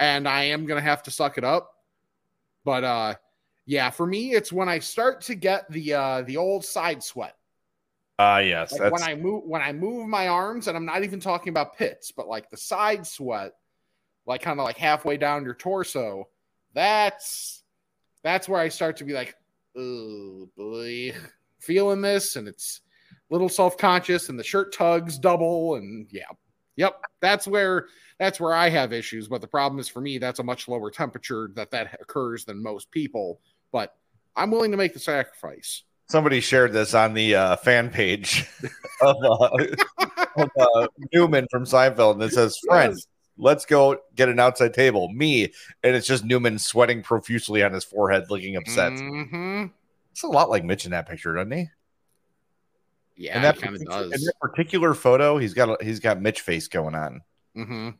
and I am gonna have to suck it up. But uh, yeah, for me, it's when I start to get the uh the old side sweat. Ah, yes. Like when I move when I move my arms, and I'm not even talking about pits, but like the side sweat, like kind of like halfway down your torso. That's that's where I start to be like, oh boy, feeling this, and it's a little self conscious, and the shirt tugs double, and yeah, yep, that's where that's where I have issues. But the problem is for me, that's a much lower temperature that that occurs than most people. But I'm willing to make the sacrifice. somebody shared this on the uh, fan page (laughs) of, uh, of uh, Newman from Seinfeld, and it says, "Friends, let's go get an outside table." Me, and it's just Newman sweating profusely on his forehead, looking upset. hmm It's a lot like Mitch in that picture, doesn't he? Yeah, in that, it particular- in does. that particular photo, he's got a, he's got Mitch face going on. hmm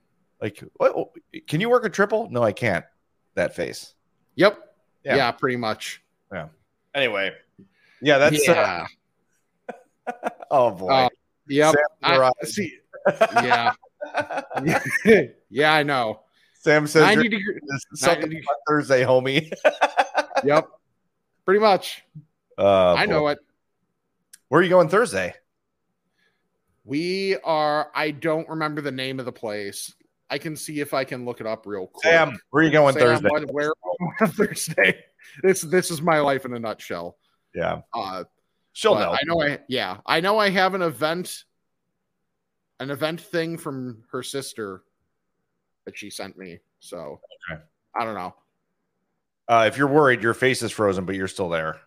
Like, what, can you work a triple? No, I can't. That face. Yep. Yeah. Yeah. pretty much. Yeah. Anyway, yeah, that's uh, (laughs) oh boy. Uh, yep. I, (laughs) see. Yeah. (laughs) yeah, I know. Sam says 90 you're degree. something 90 on Thursday, homie. Yep. Pretty much. Uh, I know it. Where are you going Thursday? We are. I don't remember the name of the place. I can see if I can look it up real quick. Sam, where are you going Sam, Thursday? what- where (laughs) Thursday? This this is my life in a nutshell. Yeah, Uh, she'll know. I know. I yeah. I know. I have an event, an event thing from her sister that she sent me. So Okay. I don't know. Uh, if you're worried, your face is frozen, but you're still there.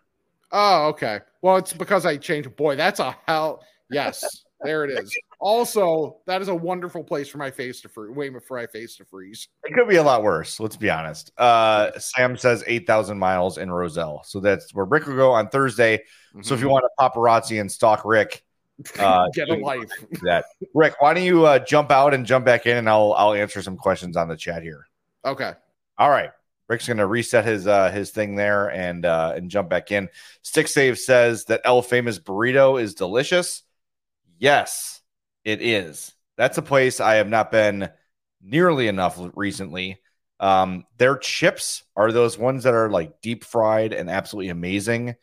Oh, okay. Well, it's because I changed. Boy, that's a hell. Yes, there it is. Also, that is a wonderful place for my face to freeze. Wait for my face to freeze. It could be a lot worse. Let's be honest. Uh, Sam says 8,000 miles in Roselle. So that's where Rick will go on Thursday. So if you want to paparazzi and stalk Rick, (laughs) uh, get a life. that. Rick, why don't you uh, jump out and jump back in and I'll, I'll answer some questions on the chat here. Okay. All right. Rick's going to reset his uh, his thing there and uh, and jump back in. Stick Save says that El Famous burrito is delicious. Yes, it is. That's a place I have not been nearly enough recently. Um, their chips are those ones that are like deep fried and absolutely amazing.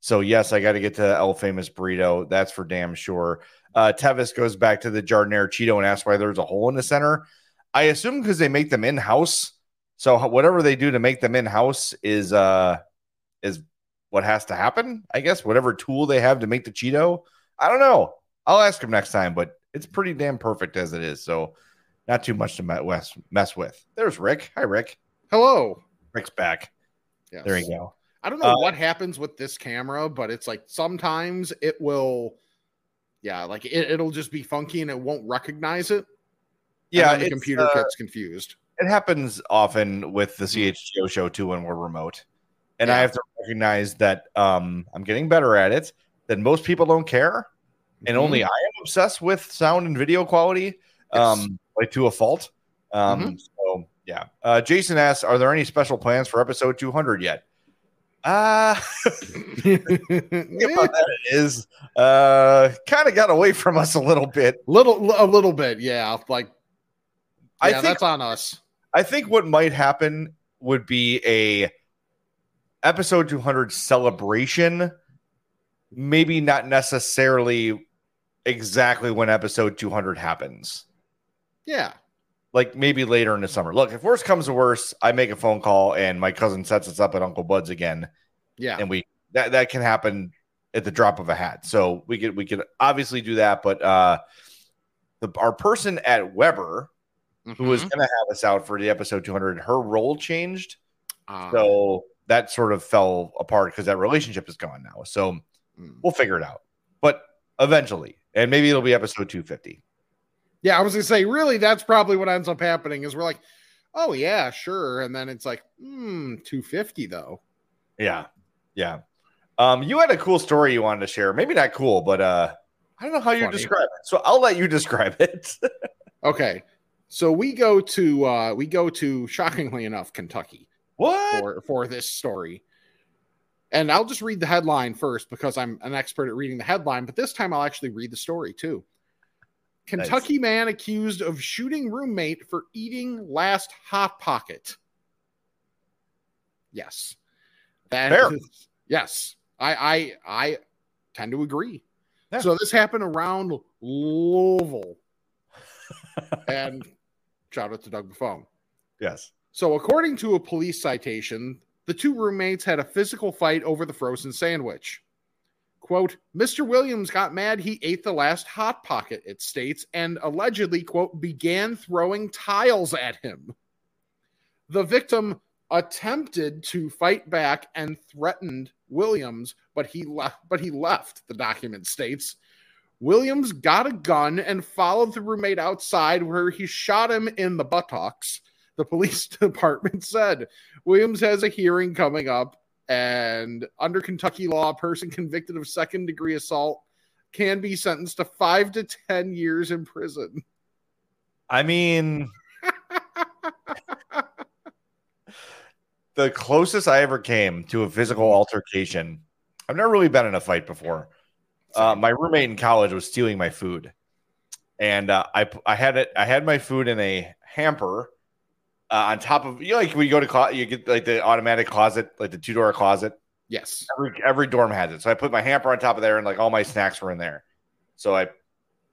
So yes, I got to get to El Famous burrito. That's for damn sure. Uh, Tevis goes back to the Giardiniera Cheeto and asks why there's a hole in the center. I assume because they make them in house. So whatever they do to make them in house is uh is what has to happen. I guess whatever tool they have to make the Cheeto. I don't know. I'll ask him next time, but it's pretty damn perfect as it is. So not too much to mess mess with. There's Rick. Hi, Rick. Hello. Rick's back. Yes. There you go. I don't know Uh, what happens with this camera, but it's like sometimes it will, yeah, like it, it'll just be funky and it won't recognize it. Yeah, the computer uh, gets confused. It happens often with the CHGO show too when we're remote. And I have to recognize that um, I'm getting better at it. That most people don't care, and Mhm. only I am obsessed with sound and video quality, um, like to a fault. Um, So yeah. Uh, Jason asks, "Are there any special plans for episode 200 yet?" Uh Mm-hmm. about that it is uh kind of got away from us a little bit. little, a little bit, yeah. Like, yeah, I think that's on us. I think what might happen would be a episode 200 celebration. Maybe not necessarily exactly when episode 200 happens. Yeah, Like maybe later in the summer. Look, if worse comes to worse, I make a phone call and my cousin sets us up at Uncle Bud's again, yeah, and we that that can happen at the drop of a hat. So we could we could obviously do that, but uh the our person at Weber who was Mhm. going to have us out for the episode 200, her role changed. Ah, So that sort of fell apart because that relationship is gone now. So mm. we'll figure it out. But eventually, and maybe it'll be episode 250. yeah, I was gonna say, really, that's probably what ends up happening. Is we're like, oh yeah, sure, and then it's like, hmm, two fifty though. Yeah. Yeah. Um, you had a cool story you wanted to share. Maybe not cool, but uh, I don't know how you describe it. So I'll let you (laughs) describe it. Okay, so we go to uh we go to shockingly enough Kentucky what? for for this story. And I'll just read the headline first because I'm an expert at reading the headline, but this time I'll actually read the story too. Kentucky man accused of shooting roommate for eating last hot pocket. Yes. That Fair. is- yes. I I I tend to agree. Yeah. So this happened around Louisville. (laughs) and shout out to Doug Buffone. yes. So, according to a police citation, the two roommates had a physical fight over the frozen sandwich. Quote, Mr. Williams got mad he ate the last Hot Pocket, it states, and allegedly, quote, began throwing tiles at him. The victim attempted to fight back and threatened Williams, but he left but he left, the document states. Williams got a gun and followed the roommate outside where he shot him in the buttocks the police (laughs) department said Williams has a hearing coming up, and under Kentucky law, a person convicted of second degree assault can be sentenced to five to 10 years in prison. I mean, (laughs) the closest I ever came to a physical altercation, I've never really been in a fight before. Uh, my roommate in college was stealing my food, and uh, I I had it. I had my food in a hamper uh, on top of you know, like when you go to clo- you get like the automatic closet, like the two door closet. Yes. Every every dorm has it. So I put my hamper on top of there, and like all my snacks were in there. So I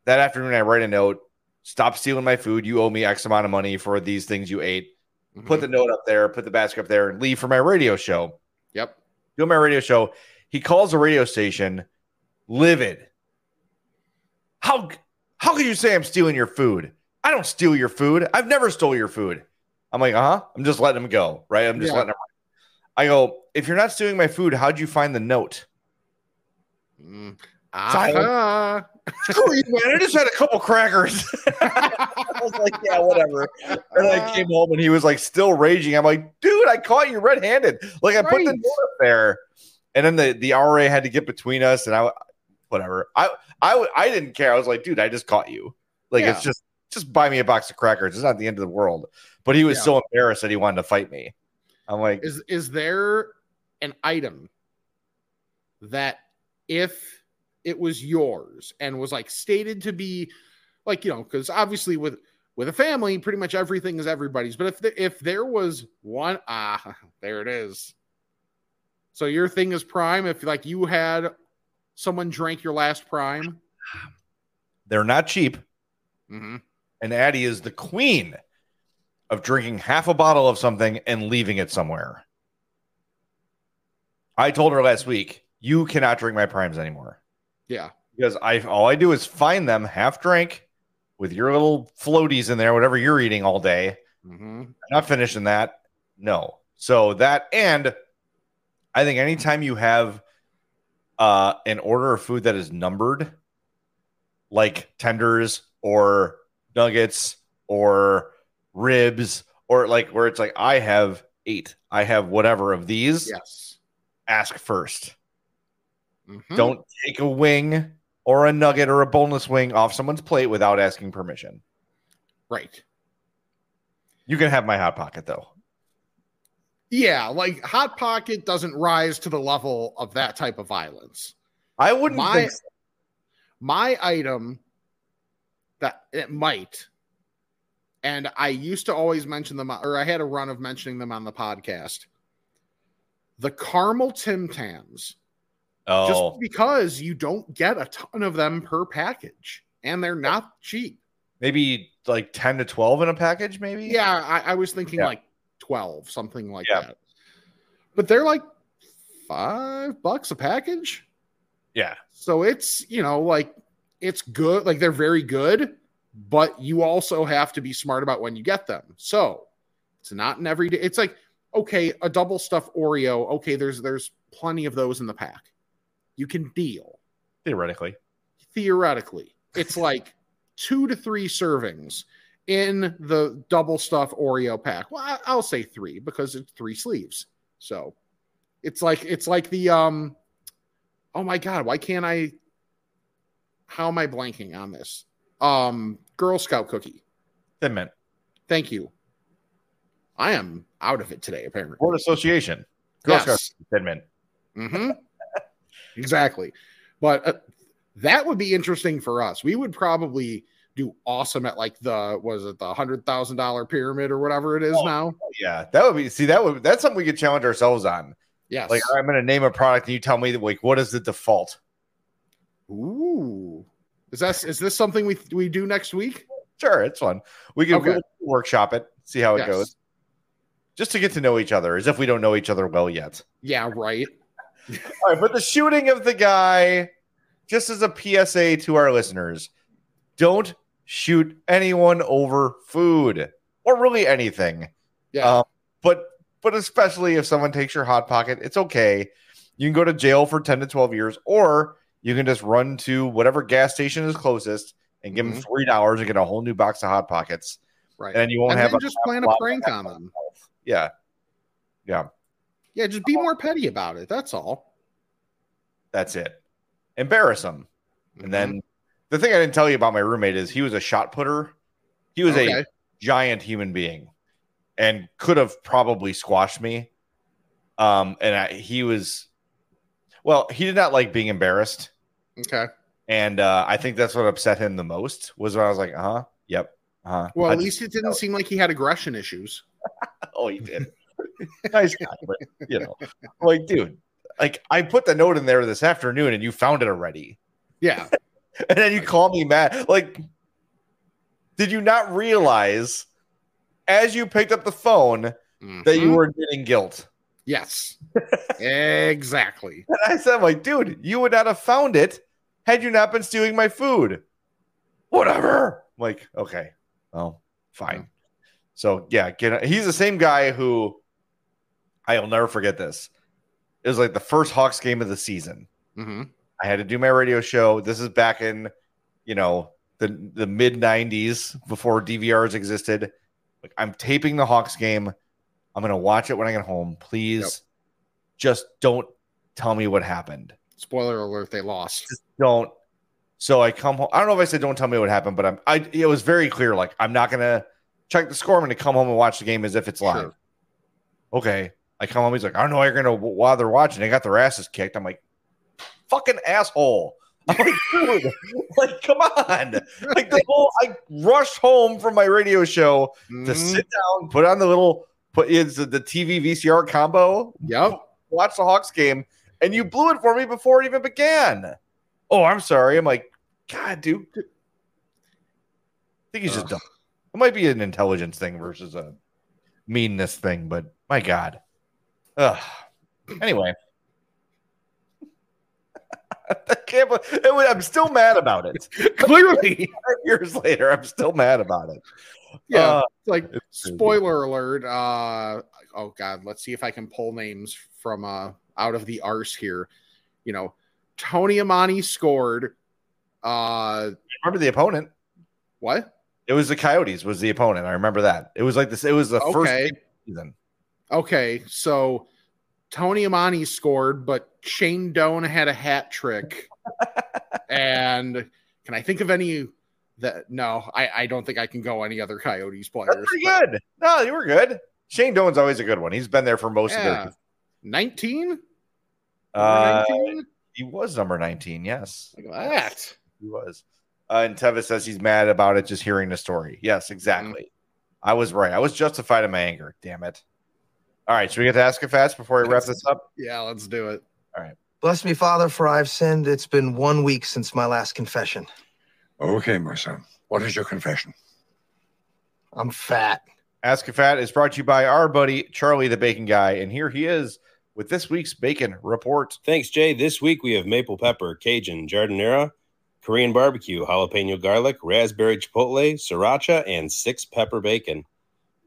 that afternoon I write a note. Stop stealing my food. You owe me X amount of money for these things you ate. Put the note up there, put the basket up there, and leave for my radio show. Yep. Doing my radio show. He calls the radio station, livid. How how could you say I'm stealing your food? I don't steal your food. I've never stole your food. I'm like, uh huh. I'm just letting him go, right? I'm just Yeah. letting him. I go, if you're not stealing my food, how'd you find the note? Mm. Ah. (laughs) Screw you, man. I just had a couple crackers. (laughs) I was like, yeah, whatever. And I came home and he was like still raging. I'm like, dude, I caught you red handed. Like I put the note up there. And then the, the RA had to get between us and I whatever. I I I didn't care. I was like, dude, I just caught you. Like Yeah. it's just just buy me a box of crackers. It's not the end of the world. But he was Yeah. so embarrassed that he wanted to fight me. I'm like, is is there an item that if it was yours and was like stated to be like you know because obviously with with a family pretty much everything is everybody's but if the, if there was one ah (laughs) there it is so your thing is prime if like you had someone drank your last prime they're not cheap. Mhm. And Addie is the queen of drinking half a bottle of something and leaving it somewhere. I told her last week, you cannot drink my primes anymore yeah because I all I do is find them half drink with your little floaties in there, whatever you're eating all day. hmm Not finishing that. No. So that and I think anytime you have uh an order of food that is numbered, like tenders or nuggets or ribs, or like where it's like I have eight, I have whatever of these, yes ask first. Mhm. Don't take a wing or a nugget or a boneless wing off someone's plate without asking permission. right You can have my hot pocket though. Yeah like hot pocket doesn't rise to the level of that type of violence. I wouldn't My- think my item that it might and i used to always mention them or i had a run of mentioning them on the podcast. The caramel tim tams. Oh. just because you don't get a ton of them per package and they're not cheap. Maybe like 10 to 12 in a package maybe? Yeah i, I was thinking Yeah. like 12 something like Yeah. that but they're like five bucks a package yeah So it's, you know, like it's good, like they're very good, but you also have to be smart about when you get them. So it's not an everyday, it's like, okay, a double stuff Oreo, okay, there's there's plenty of those in the pack. You can deal theoretically theoretically. It's like two to three servings in the double stuff Oreo pack. Well, I'll say three because it's three sleeves. So it's like it's like the um oh my god, why can't I how am I blanking on this? Um Girl Scout cookie. thin mint Thank you. I am out of it today, apparently. board association Girl Yes. Scouts, thin mint hmm (laughs) exactly. But uh, that would be interesting for us. We would probably do awesome at like the was it the hundred thousand dollar pyramid or whatever it is Oh. now. Oh, yeah that would be see that would that's something we could challenge ourselves on Yes. like i'm gonna name a product and you tell me that like what is the default Ooh. Is that is this something we we do next week? sure it's fun we can Okay. workshop it see how it Yes. goes just to get to know each other as if we don't know each other well yet Yeah, right. (laughs) all right but the shooting of the guy just as a psa to our listeners don't shoot anyone over food or really anything Yeah. Um, but but especially if someone takes your hot pocket, it's okay. You can go to jail for 10 to 12 years, or you can just run to whatever gas station is closest and give them Mhm. three dollars and get a whole new box of hot pockets. right. And you won't and have a just plan a prank on them. Yeah. Yeah, Yeah, just be more petty about it. That's all. that's it. Embarrass them. Mm-hmm. And then the thing I didn't tell you about my roommate is he was a shot putter. He was a giant human being and could have probably squashed me. Um, and I, he was, well, he did not like being embarrassed. okay. And uh, I think that's what upset him the most was when I was like, uh huh, yep, uh huh. Well, at least it didn't seem like he had aggression issues. (laughs) oh, he did. nice guy, but you know, like, dude, like I put the note in there this afternoon and you found it already. Yeah. (laughs) And then you call me mad. Like, did you not realize as you picked up the phone that you Mhm. were getting guilt? Yes. exactly. (laughs) And I said, like, dude, you would not have found it had you not been stealing my food. Whatever. I'm like, okay. Oh, fine. So yeah, get he's the same guy who I'll never forget this. It was like the first Hawks game of the season. hmm I had to do my radio show. This is back in, you know, the the mid '90s before DVRs existed. Like I'm taping the Hawks game. I'm gonna watch it when I get home. Please, Yep. just don't tell me what happened. Spoiler alert: they lost. Just don't. So I come home. I don't know if I said don't tell me what happened, but I'm. I it was very clear. Like I'm not gonna check the score. I'm gonna come home and watch the game as if it's live. Sure. Okay. I come home. He's like, I don't know. how You're gonna while they're watching. They got their asses kicked. I'm like, fucking asshole. (laughs) I'm like, dude, like, come on. Like the whole I rushed home from my radio show to Mhm. sit down, put on the little put is the, the TV VCR combo, Yep. watch the Hawks game, and you blew it for me before it even began. Oh, I'm sorry. I'm like, God, dude. I think he's just dumb. It might be an intelligence thing versus a meanness thing, but my God. Ugh. Anyway. (laughs) I can't believe- it was- I'm still mad about it. (laughs) Clearly, (laughs) Years later, I'm still mad about it. yeah. Uh, It's like spoiler alert. Uh, oh God, let's see if I can pull names from uh out of the arse here. You know, Tony Amonte scored. Uh, remember the opponent? what? It was the Coyotes. Was the opponent? I remember that. It was like this. It was the first Okay. the season. Okay, so Tony Amonte scored, but Shane Doan had a hat trick. (laughs) and can I think of any that? No, I, I don't think I can go any other Coyotes players. That's pretty good. No, you were good. Shane Doan's always a good one. He's been there for most Yeah. of. Uh, 19? he was number 19. Yes, Look at that. he was. Uh, and Tevis says he's mad about it just hearing the story. Yes, exactly. I was right. I was justified in my anger. Damn it. All right. Should we get to Ask a Fast before we wrap this up? Yeah, let's do it. All right. Bless me, Father, for I've sinned. It's been one week since my last confession. Okay, my son. What is your confession? I'm fat. Ask a Fat is brought to you by our buddy Charlie the Bacon Guy. And here he is with this week's Bacon Report. Thanks, Jay. This week we have maple pepper, Cajun, giardiniera, Korean barbecue, jalapeno garlic, raspberry chipotle, sriracha, and six pepper bacon.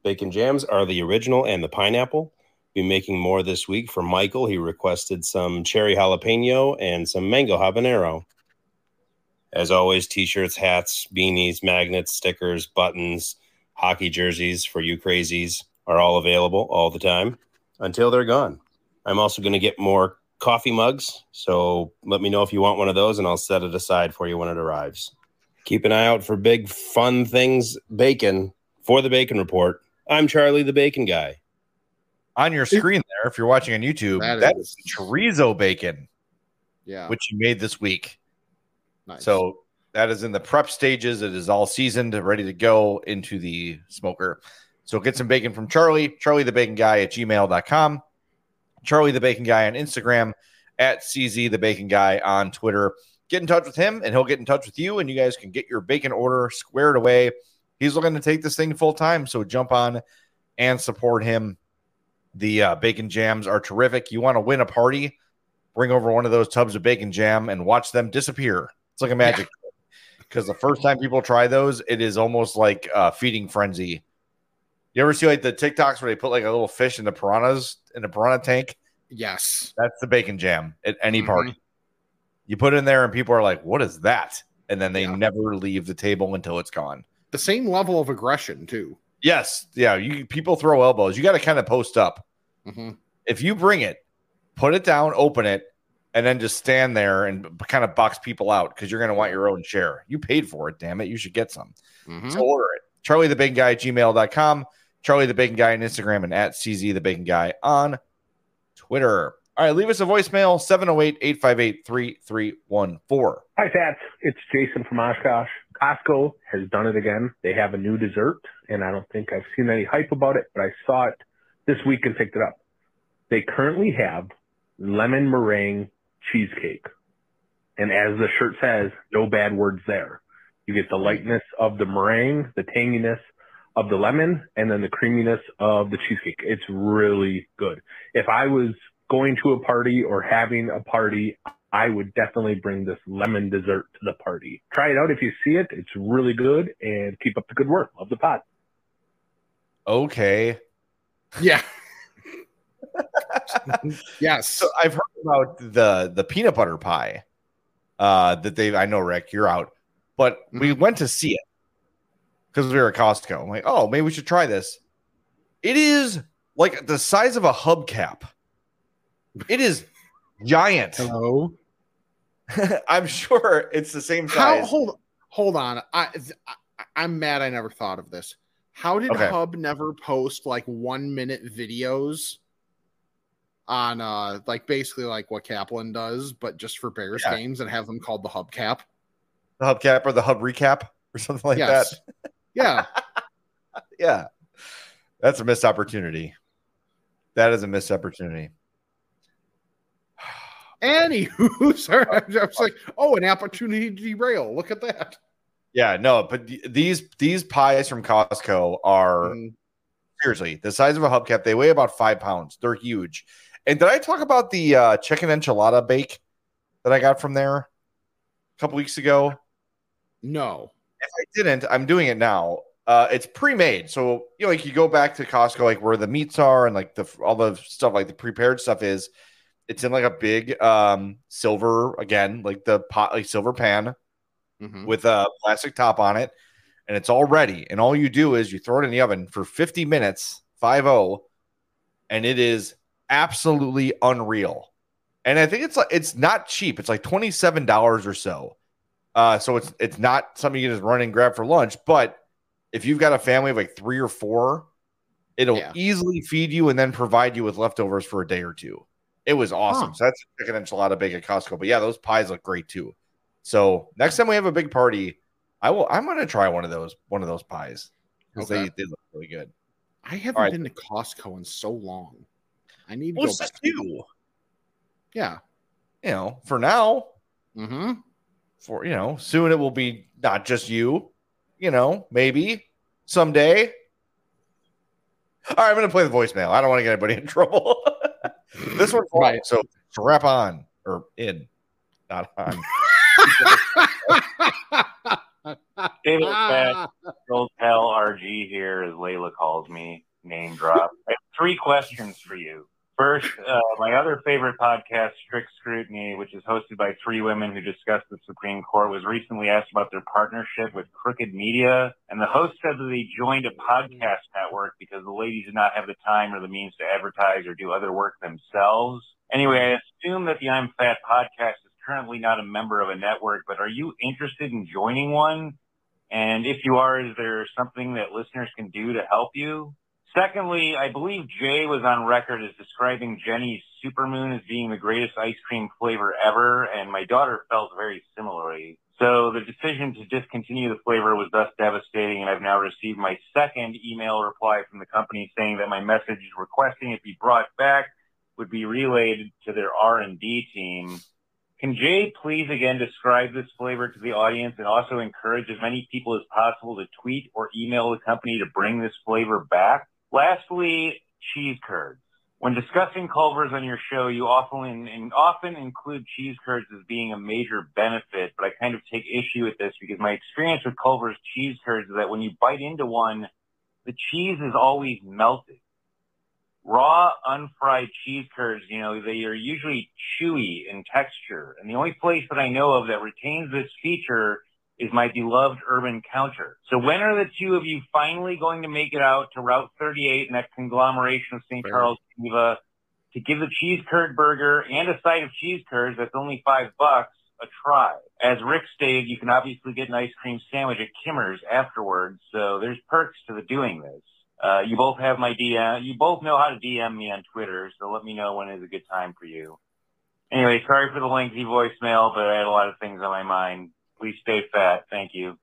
Bacon jams are the original and the pineapple. Be making more this week for Michael. He requested some cherry jalapeno and some mango habanero. As always, t-shirts, hats, beanies, magnets, stickers, buttons, hockey jerseys for you crazies are all available all the time until they're gone. I'm also going to get more coffee mugs. So let me know if you want one of those and I'll set it aside for you when it arrives. Keep an eye out for big fun things bacon for the bacon report. I'm Charlie the bacon guy. On your screen there, if you're watching on YouTube, That that is- is chorizo bacon, Yeah. which you made this week. nice. So that is in the prep stages. It is all seasoned, ready to go into the smoker. So get some bacon from Charlie, Charlie the Bacon Guy at gmail.com, Charlie the Bacon Guy on Instagram, at CZ the Bacon Guy on Twitter. Get in touch with him and he'll get in touch with you, and you guys can get your bacon order squared away. He's looking to take this thing full time. So jump on and support him. The uh, bacon jams are terrific. You want to win a party? Bring over one of those tubs of bacon jam and watch them disappear. It's like a magic because the first time people try those, it is almost like uh, feeding frenzy. You ever see like the TikToks where they put like a little fish in the piranhas in a piranha tank? yes. That's the bacon jam at any Mhm. party. You put it in there and people are like, "What is that?" And then they Yeah. never leave the table until it's gone. The same level of aggression too. Yes, yeah. You people throw elbows. You got to kind of post up. hmm If you bring it, put it down, open it, and then just stand there and kind of box people out because you're going to want your own share. You paid for it, damn it. You should get some. hmm So order it. Charlie the Bacon Guy at gmail.com. Charlie the Bacon Guy on Instagram and at CZ the Bacon Guy on Twitter. All right, leave us a voicemail 708 858 3314. Hi, Fats. It's Jason from Oshkosh. Costco has done it again. They have a new dessert, and I don't think I've seen any hype about it, but I saw it this week and picked it up. They currently have lemon meringue cheesecake. And as the shirt says, no bad words there. You get the lightness of the meringue, the tanginess of the lemon, and then the creaminess of the cheesecake. It's really good. If I was going to a party or having a party I would definitely bring this lemon dessert to the party. Try it out if you see it. It's really good and keep up the good work. Love the pot. Okay. Yeah. (laughs) yes. So I've heard about the the peanut butter pie. Uh, that they I know Rick, you're out, but we went to see it because we were at Costco. I'm like, oh, maybe we should try this. It is like the size of a hubcap. It is giant. Hello. (laughs) I'm sure it's the same How size. hold hold on. I, I I'm mad I never thought of this. How did Okay. Hub never post like one minute videos on uh like basically like what Kaplan does, but just for Bears Yeah. games and have them called the Hub Cap, the Hub Cap or the hub recap or something like yes. that. Yeah. (laughs) Yeah. That's a missed opportunity. That is a missed opportunity. Anywho, sorry, I was like, oh, an opportunity to derail. Look at that. Yeah, no, but these these pies from Costco are Mm, seriously the size of a hubcap. They weigh about five pounds. They're huge. And did I talk about the uh, chicken enchilada bake that I got from there a couple weeks ago? no. If I didn't, I'm doing it now. Uh, it's pre-made, so you know, like you go back to Costco, like where the meats are and like the all the stuff, like the prepared stuff is. It's in like a big um silver again, like the pot, like silver pan Mhm. with a plastic top on it, and it's all ready. And all you do is you throw it in the oven for 50 minutes, 5-0, and it is absolutely unreal. And I think it's like it's not cheap. It's like $27 or so. Uh, so it's it's not something you can just run and grab for lunch, but if you've got a family of like three or four, it'll Yeah. easily feed you and then provide you with leftovers for a day or two. It was awesome. Huh. So that's a chicken enchilada bake at Costco. But yeah, those pies look great too. So next time we have a big party, I will. I'm gonna try one of those one of those pies because Okay. they, they look really good. I haven't right. been to Costco in so long. I need to Well, go back. Yeah. You know, for now, Mm-hmm. for you know, soon it will be not just you. You know, maybe someday. All right, I'm gonna play the voicemail. I don't want to get anybody in (laughs) trouble. This one's long, Right. so strap on or in, not on. (laughs) David Fat, Old Pal RG here, as Layla calls me, name drop. I have three questions for you. First, uh, my other favorite podcast, Strict Scrutiny, which is hosted by three women who discuss the Supreme Court, was recently asked about their partnership with Crooked Media. And the host said that they joined a podcast network because the ladies did not have the time or the means to advertise or do other work themselves. Anyway, I assume that the I'm Fat podcast is currently not a member of a network, but are you interested in joining one? And if you are, is there something that listeners can do to help you? Secondly, I believe Jay was on record as describing Jeni's Supermoon as being the greatest ice cream flavor ever, and my daughter felt very similarly. So the decision to discontinue the flavor was thus devastating, and I've now received my second email reply from the company saying that my message requesting it be brought back would be relayed to their R&D team. Can Jay please again describe this flavor to the audience and also encourage as many people as possible to tweet or email the company to bring this flavor back? Lastly, cheese curds. When discussing Culver's on your show, you often and often include cheese curds as being a major benefit, but I kind of take issue with this because my experience with Culver's cheese curds is that when you bite into one, the cheese is always melted raw unfried cheese curds, you know, they are usually chewy in texture. And the only place that I know of that retains this feature is my beloved Urban Counter. So when are the two of you finally going to make it out to Route 38 and that conglomeration of St. Charles, Geneva, to give the cheese curd burger and a side of cheese curds that's only five bucks a try? As Rick stated, you can obviously get an ice cream sandwich at Kimmer's afterwards. So there's perks to the doing this. Uh, you both have my DM. You both know how to DM me on Twitter, so let me know when is a good time for you. Anyway, sorry for the lengthy voicemail, but I had a lot of things on my mind. Please stay fat. Thank you.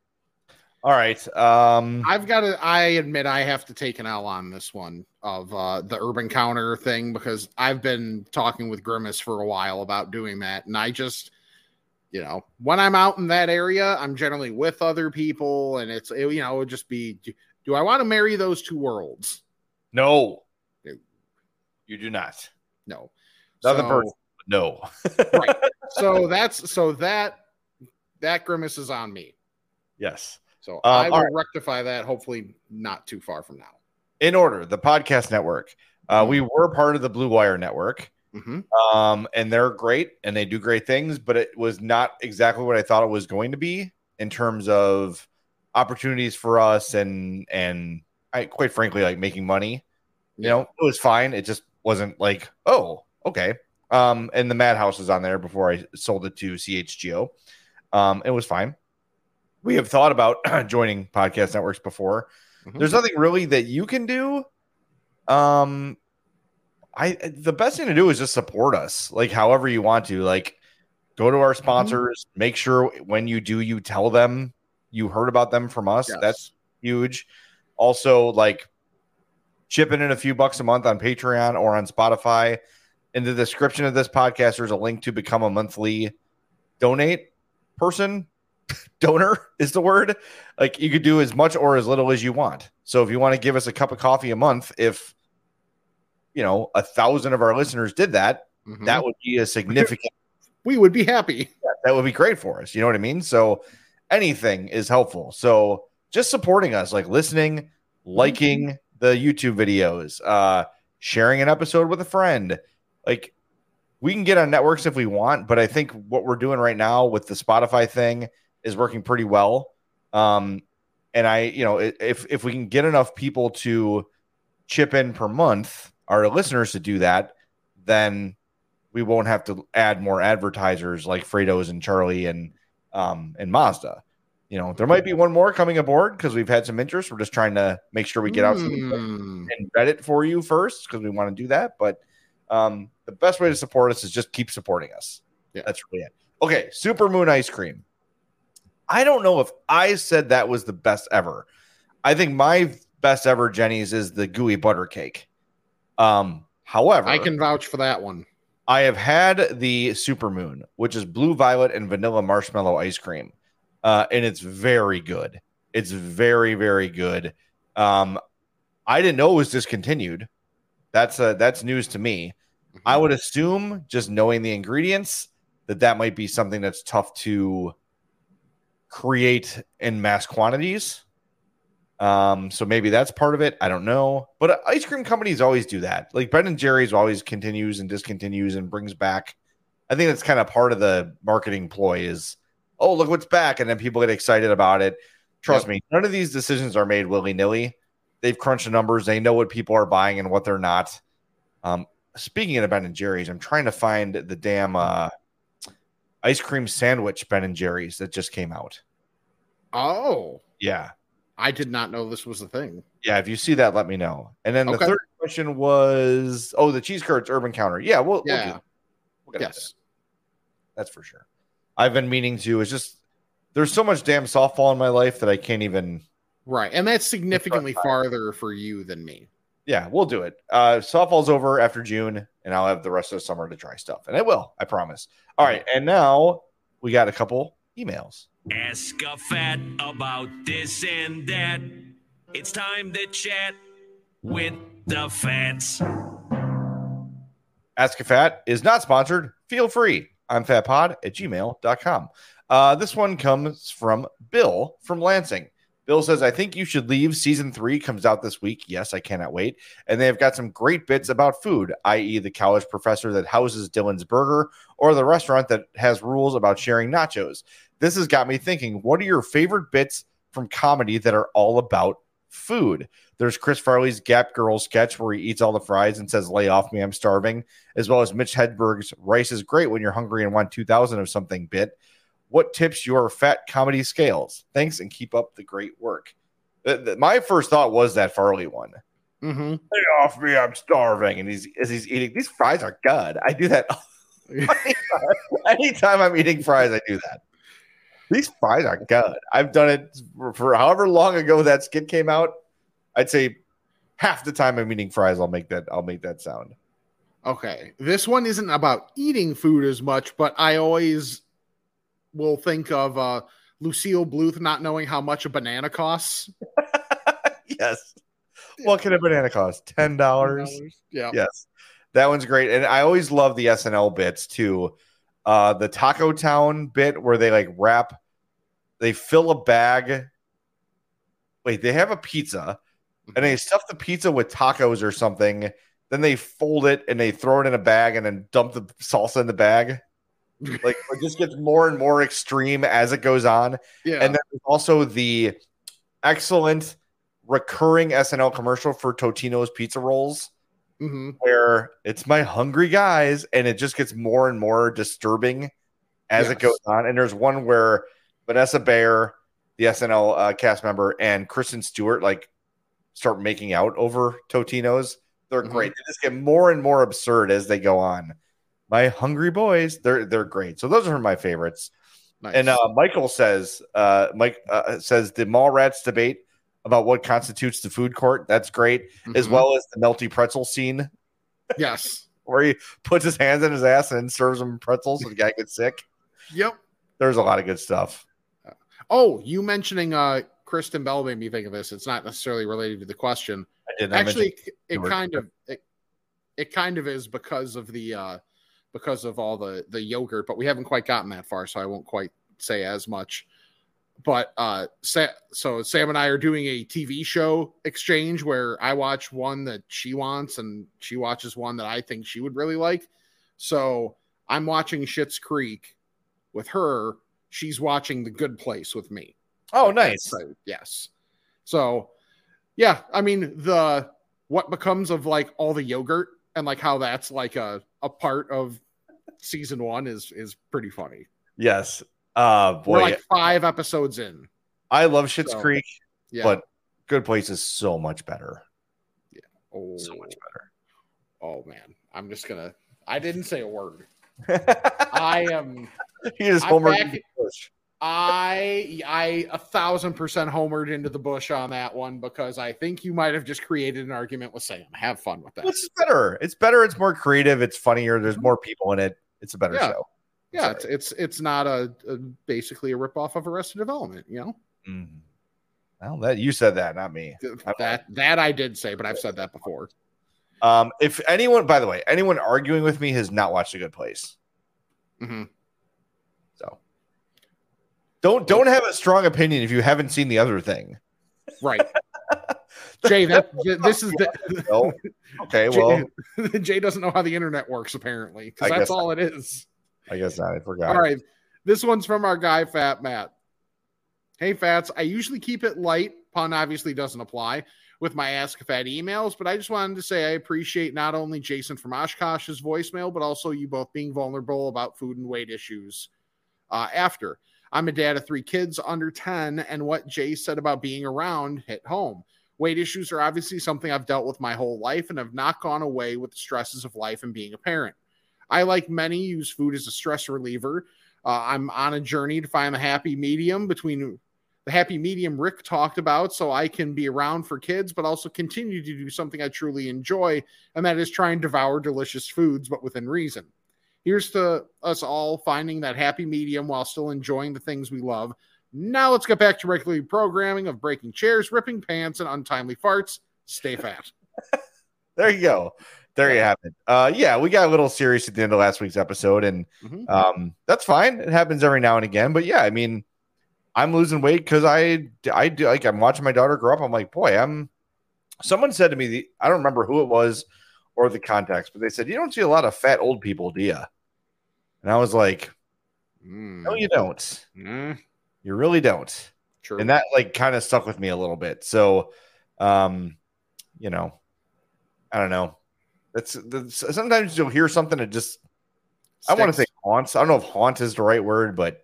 All right. Um, I've got to. I admit I have to take an L on this one of uh, the urban counter thing because I've been talking with Grimace for a while about doing that, and I just, you know, when I'm out in that area, I'm generally with other people, and it's it, you know, it would just be, do, do I want to marry those two worlds? no, No. you do not. No. Nothing So, personal no. (laughs) right. So that's so that that grimace is on me. Yes. So Um, I will right. rectify that. Hopefully, not too far from now. In order, the podcast network. Uh, we were part of the Blue Wire network. Mhm. Um, and they're great and they do great things, but it was not exactly what I thought it was going to be in terms of opportunities for us and and I quite frankly like making money. You know, it was fine. It just wasn't like, oh, okay. Um, and the Madhouse was on there before I sold it to CHGO. Um, it was fine. We have thought about (clears throat) joining podcast networks before. Mhm. There's nothing really that you can do. Um, I the best thing to do is just support us, like however you want to. Like, go to our sponsors. Make sure when you do, you tell them you heard about them from us. Yes. That's huge. Also, like chipping in a few bucks a month on Patreon or on Spotify. In the description of this podcast, there's a link to become a monthly donate person. (laughs) Donor is the word. Like you could do as much or as little as you want. So if you want to give us a cup of coffee a month, if you know a thousand of our listeners did that, Mhm. that would be a significant we would be happy. that would be great for us. You know what I mean? So anything is helpful. So just supporting us, like listening, liking the YouTube videos, uh, sharing an episode with a friend. Like we can get on networks if we want, but I think what we're doing right now with the Spotify thing is working pretty well. Um, and I, you know, if if we can get enough people to chip in per month, our listeners to do that, then we won't have to add more advertisers like Frato's and Charlie and um and Mazda. You know, there might be one more coming aboard because we've had some interest. We're just trying to make sure we get out some Hmm. and vet it for you first because we want to do that. But um, the best way to support us is just keep supporting us. Yeah. That's really it. Okay, Super Moon ice cream. I don't know if I said that was the best ever. I think my best ever Jeni's is the gooey butter cake. Um, however, I can vouch for that one. I have had the Super Moon, which is blue violet and vanilla marshmallow ice cream, uh, and it's very good. It's very very good. Um, I didn't know it was discontinued. That's uh, that's news to me. I would assume, just knowing the ingredients, that that might be something that's tough to create in mass quantities. Um, so maybe that's part of it. I don't know, but uh, ice cream companies always do that. Like Ben and Jerry's always continues and discontinues and brings back. I think that's kind of part of the marketing ploy is, oh look what's back, and then people get excited about it. Trust Yep. me, none of these decisions are made willy nilly. They've crunched the numbers. They know what people are buying and what they're not. Um, speaking of Ben and Jerry's, I'm trying to find the damn uh, ice cream sandwich Ben and Jerry's that just came out. Oh, Yeah, I did not know this was a thing. yeah. If you see that, let me know. And then the Okay. third question was, oh, the cheese curds urban counter. Yeah, we'll, we'll do. We'll get Yes. that. that's for sure. I've been meaning to. It's just there's so much damn softball in my life that I can't even. Right. And that's significantly farther for you than me. Yeah, we'll do it. Uh, softball's over after June, and I'll have the rest of the summer to try stuff, and I will. I promise. All right, and now we got a couple emails. Ask a fat about this and that. It's time to chat with the fats. Ask a Fat is not sponsored. Feel free. I'm fatpod at gmail.com. Uh, this one comes from Bill from Lansing. Bill says, I think you should leave. Season three comes out this week. Yes, I cannot wait. And they've got some great bits about food, i.e., the college professor that houses Dylan's Burger or the restaurant that has rules about sharing nachos. This has got me thinking, what are your favorite bits from comedy that are all about food? There's Chris Farley's Gap Girl sketch where he eats all the fries and says, Lay off me, I'm starving, as well as Mitch Hedberg's Rice is great when you're hungry and want 2000 of something bit. What tips your fat comedy scales? Thanks and keep up the great work. The- the- my first thought was that Farley one. Mm-hmm. Off me, I'm starving. And he's as he's eating, these fries are good. I do that (laughs) anytime I'm eating fries, I do that. These fries are good. I've done it for, for however long ago that skit came out. I'd say half the time I'm eating fries, I'll make that I'll make that sound. Okay. This one isn't about eating food as much, but I always will think of uh, Lucille Bluth not knowing how much a banana costs. (laughs) yes. What can a banana cost? Ten dollars. Yeah. Yes. That one's great. And I always love the SNL bits too. Uh the Taco Town bit where they like wrap they fill a bag. Wait, they have a pizza and they stuff the pizza with tacos or something. Then they fold it and they throw it in a bag and then dump the salsa in the bag. Like it just gets more and more extreme as it goes on. Yeah. And then there's also the excellent recurring SNL commercial for Totino's pizza rolls hmm where it's my hungry guys and it just gets more and more disturbing as it goes on. And there's one where Vanessa Bayer, the SNL uh, cast member, and Kristen Stewart like start making out over Totino's. They're Mhm. great. They just get more and more absurd as they go on. My hungry boys, they're they're great. So those are my favorites. Nice. And uh, Michael says, uh, Mike uh, says the mall rats debate about what constitutes the food court. That's great, as Mhm. well as the melty pretzel scene yes. (laughs) where he puts his hands in his ass and serves him pretzels and the guy gets sick. Yep. There's a lot of good stuff. Oh, you mentioning uh Kristen Bell made me think of this. It's not necessarily related to the question. I did not Actually, it kind of it, it kind of is because of the uh because of all the the yogurt, but we haven't quite gotten that far, so I won't quite say as much. But uh Sa- so Sam and I are doing a TV show exchange where I watch one that she wants and she watches one that I think she would really like. So I'm watching Schitt's Creek with her. She's watching The Good Place with me. Oh, nice. So, yes. So, yeah, I mean the what becomes of like all the yogurt and like how that's like a a part of season one is is pretty funny. Yes. Uh, boy, We're like five episodes in. I love Schitt's So, Creek, Yeah. but Good Place is so much better. Yeah. Oh, So much better. oh man, I'm just gonna. I didn't say a word. (laughs) I am. He I'm homered back- into the bush. I I a thousand percent homered into the bush on that one because I think you might have just created an argument with Sam. Have fun with that. Is better. It's better. It's more creative. It's funnier. There's more people in it. It's a better Yeah. show. Yeah, it's it's it's not a, a basically a ripoff of Arrested Development. You know Mhm. Well, that you said that, not me. that that I did say, but I've said that before. Um, if anyone, by the way, anyone arguing with me has not watched A Good Place. hmm So don't don't have a strong opinion if you haven't seen the other thing. Right, Jay. That (laughs) this is the. (laughs) Okay, (laughs) well, Jay, Jay doesn't know how the internet works apparently because that's all it is. I guess not. I forgot. All right. This one's from our guy, Fat Matt. Hey, Fats. I usually keep it light. Pun obviously doesn't apply with my Ask Fat emails, but I just wanted to say I appreciate not only Jason from Oshkosh's voicemail, but also you both being vulnerable about food and weight issues uh, after. I'm a dad of three kids under 10, and what Jay said about being around hit home. Weight issues are obviously something I've dealt with my whole life and have not gone away with the stresses of life and being a parent. I, like many, use food as a stress reliever. Uh, I'm on a journey to find the happy medium between the happy medium Rick talked about so I can be around for kids, but also continue to do something I truly enjoy, and that is try and devour delicious foods, but within reason. Here's to us all finding that happy medium while still enjoying the things we love. Now let's get back to regular programming of breaking chairs, ripping pants, and untimely farts. Stay fat. (laughs) There you go. There you have it. Uh, yeah, we got a little serious at the end of last week's episode, and Mhm. um, that's fine. It happens every now and again. But yeah, I mean, I'm losing weight because I I do like I'm watching my daughter grow up. I'm like, boy, I'm. Someone said to me, the, I don't remember who it was or the context, but they said you don't see a lot of fat old people, do you? And I was like, no, you don't. Mm, You really don't. true. And that like kind of stuck with me a little bit. So, um, you know, I don't know. That's, that's sometimes you'll hear something that just I want to say haunts. I don't know if haunt is the right word, but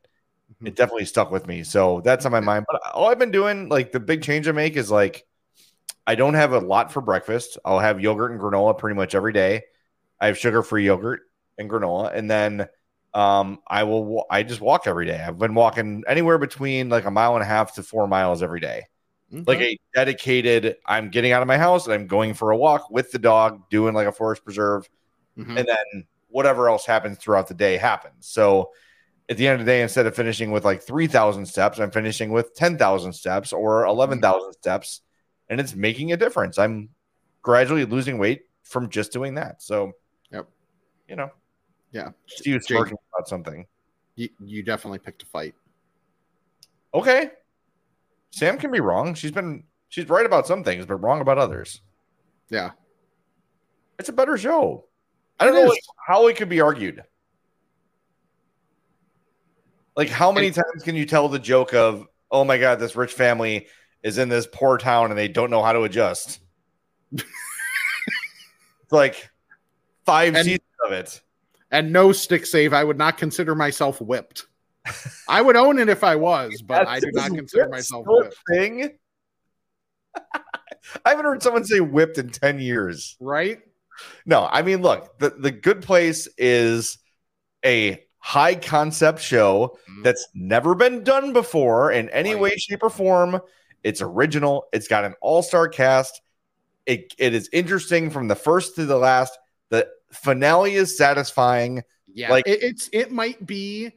Mhm. it definitely stuck with me. So that's on my mind. But all I've been doing, like the big change I make is like I don't have a lot for breakfast. I'll have yogurt and granola pretty much every day. I have sugar free yogurt and granola, and then um, I will. I just walk every day. I've been walking anywhere between like a mile and a half to four miles every day. Like a dedicated. I'm getting out of my house and I'm going for a walk with the dog, doing like a forest preserve Mhm. and then whatever else happens throughout the day happens. So at the end of the day, instead of finishing with like 3,000 steps, I'm finishing with 10,000 steps or 11,000 steps, and it's making a difference. I'm gradually losing weight from just doing that. So yep, you know, Yeah. Jake, smirking about something. you, you definitely picked a fight. Okay. Sam can be wrong. She's been she's right about some things, but wrong about others. Yeah. It's a better show. I don't It know is. how it could be argued. Like, how many times can you tell the joke of, oh my God, this rich family is in this poor town and they don't know how to adjust? (laughs) it's like five And- seasons of it. And no stick save. I would not consider myself whipped. I would own it if I was, but I do not consider myself whipped. thing. (laughs) I haven't heard someone say whipped in 10 years. Right? No, I mean, look, the, the good place is a high concept show Mhm. that's never been done before in any Right. way, shape, or form. It's original, it's got an all star cast. It, it is interesting from the first to the last. The finale is satisfying. Yeah. Like- it, it's it might be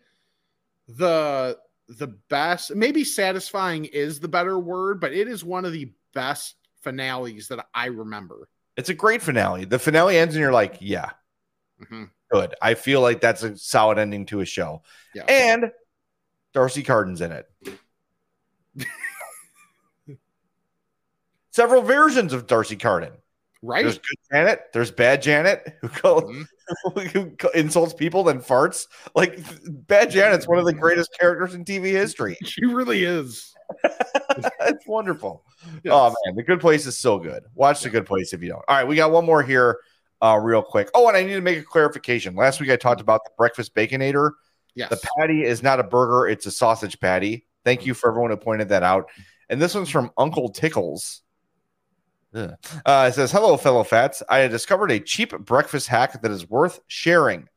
the the best. Maybe satisfying is the better word, but it is one of the best finales that I remember. It's a great finale. The finale ends, and you're like, yeah, Mhm. good. I feel like that's a solid ending to a show. Yeah. And D'Arcy Carden's in it. (laughs) Several versions of Darcy Carden. Right? There's good Janet. There's bad Janet who Mhm. (laughs) who insults people then farts. Like bad Janet's one of the greatest characters in TV history. (laughs) She really is. (laughs) it's wonderful. Yes. Oh man, the Good Place is so good. Watch the Good Place if you don't. All right, we got one more here, uh, real quick. Oh, and I need to make a clarification. Last week I talked about the breakfast baconator. Yes. The patty is not a burger; it's a sausage patty. Thank you for everyone who pointed that out. And this one's from Uncle Tickles. Uh, it says, "Hello, fellow fats. I had discovered a cheap breakfast hack that is worth sharing.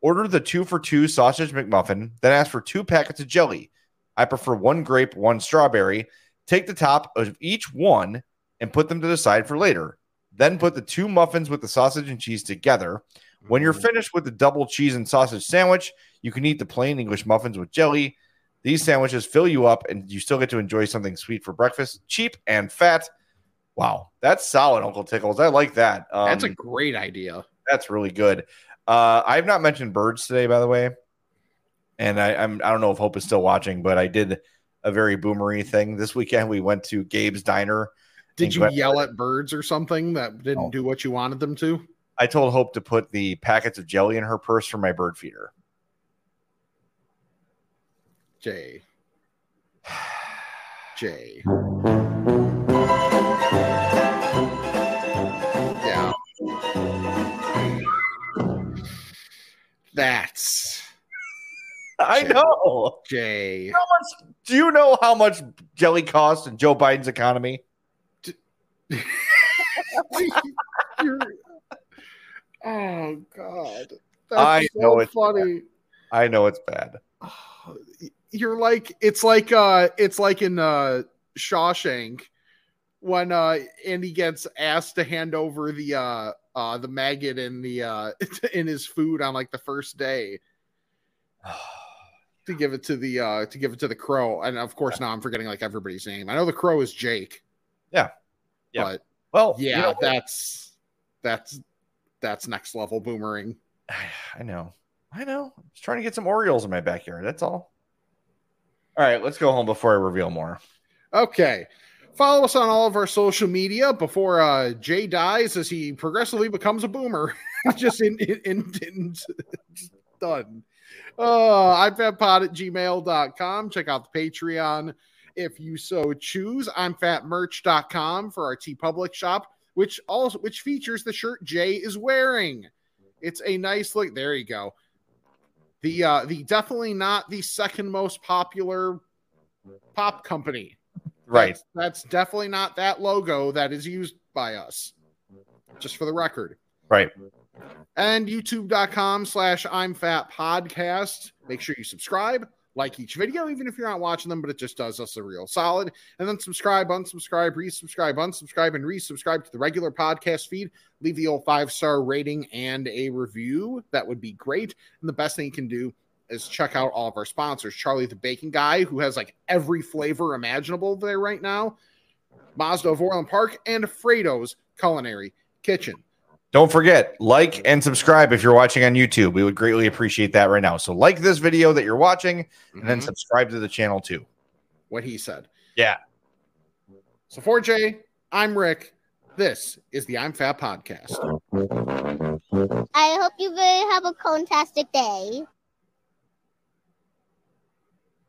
Order the two for two sausage McMuffin, then ask for two packets of jelly. I prefer one grape, one strawberry. Take the top of each one and put them to the side for later. Then put the two muffins with the sausage and cheese together. When you're finished with the double cheese and sausage sandwich, you can eat the plain English muffins with jelly. These sandwiches fill you up and you still get to enjoy something sweet for breakfast, cheap and fat. Wow, that's solid, Uncle Tickles. I like that. Um, That's a great idea. that's really good. Uh, I have not mentioned birds today, by the way, and I, I'm I don't know if Hope is still watching, but I did a very boomery thing this weekend. We went to Gabe's Diner. Did you Glen- yell at birds or something that didn't do what you wanted them to? I told Hope to put the packets of jelly in her purse for my bird feeder. Jay. (sighs) Jay. That's (laughs) I Shit. know. Jay. How much, do you know how much jelly costs in Joe Biden's economy? (laughs) Oh God. That's I so know it's funny. I know it's bad. (sighs) You're like it's like uh it's like in uh Shawshank when uh Andy gets asked to hand over the uh uh the maggot in the uh (laughs) in his food on like the first day (sighs) to give it to the uh to give it to the crow and of course now I'm forgetting like everybody's name. I know the crow is Jake. Yeah. Yeah. But Well, yeah, you know, that's that's that's next level boomerang. (sighs) I know. I know. I'm just trying to get some Orioles in my backyard. That's all. All right, let's go home before I reveal more. Okay. Follow us on all of our social media before uh, Jay dies as he progressively becomes a boomer. (laughs) just in, in, in, in just done. Uh, iPadPod at gmail.com. Check out the Patreon if you so choose. I'm fatmerch.com for our TeePublic shop, which also which features the shirt Jay is wearing. It's a nice look. There you go. The uh the definitely not the second most popular pop company. Right. That's, that's definitely not that logo that is used by us. Just for the record. Right. And youtube.com slash I'm fat podcast. Make sure you subscribe, like each video, even if you're not watching them, but it just does us a real solid. And then subscribe, unsubscribe, resubscribe, unsubscribe, and resubscribe to the regular podcast feed. Leave the old five star rating and a review. That would be great. And the best thing you can do is check out all of our sponsors. Charlie the Bacon Guy, who has like every flavor imaginable there right now. Mazda of Orland Park and Frato's Culinary Kitchen. Don't forget, like and subscribe if you're watching on YouTube. We would greatly appreciate that right now. So, like this video that you're watching, and then Mhm. subscribe to the channel too. What he said. Yeah. So for Jay, I'm Rick. This is the I'm Fat podcast. I hope you very have a fantastic day.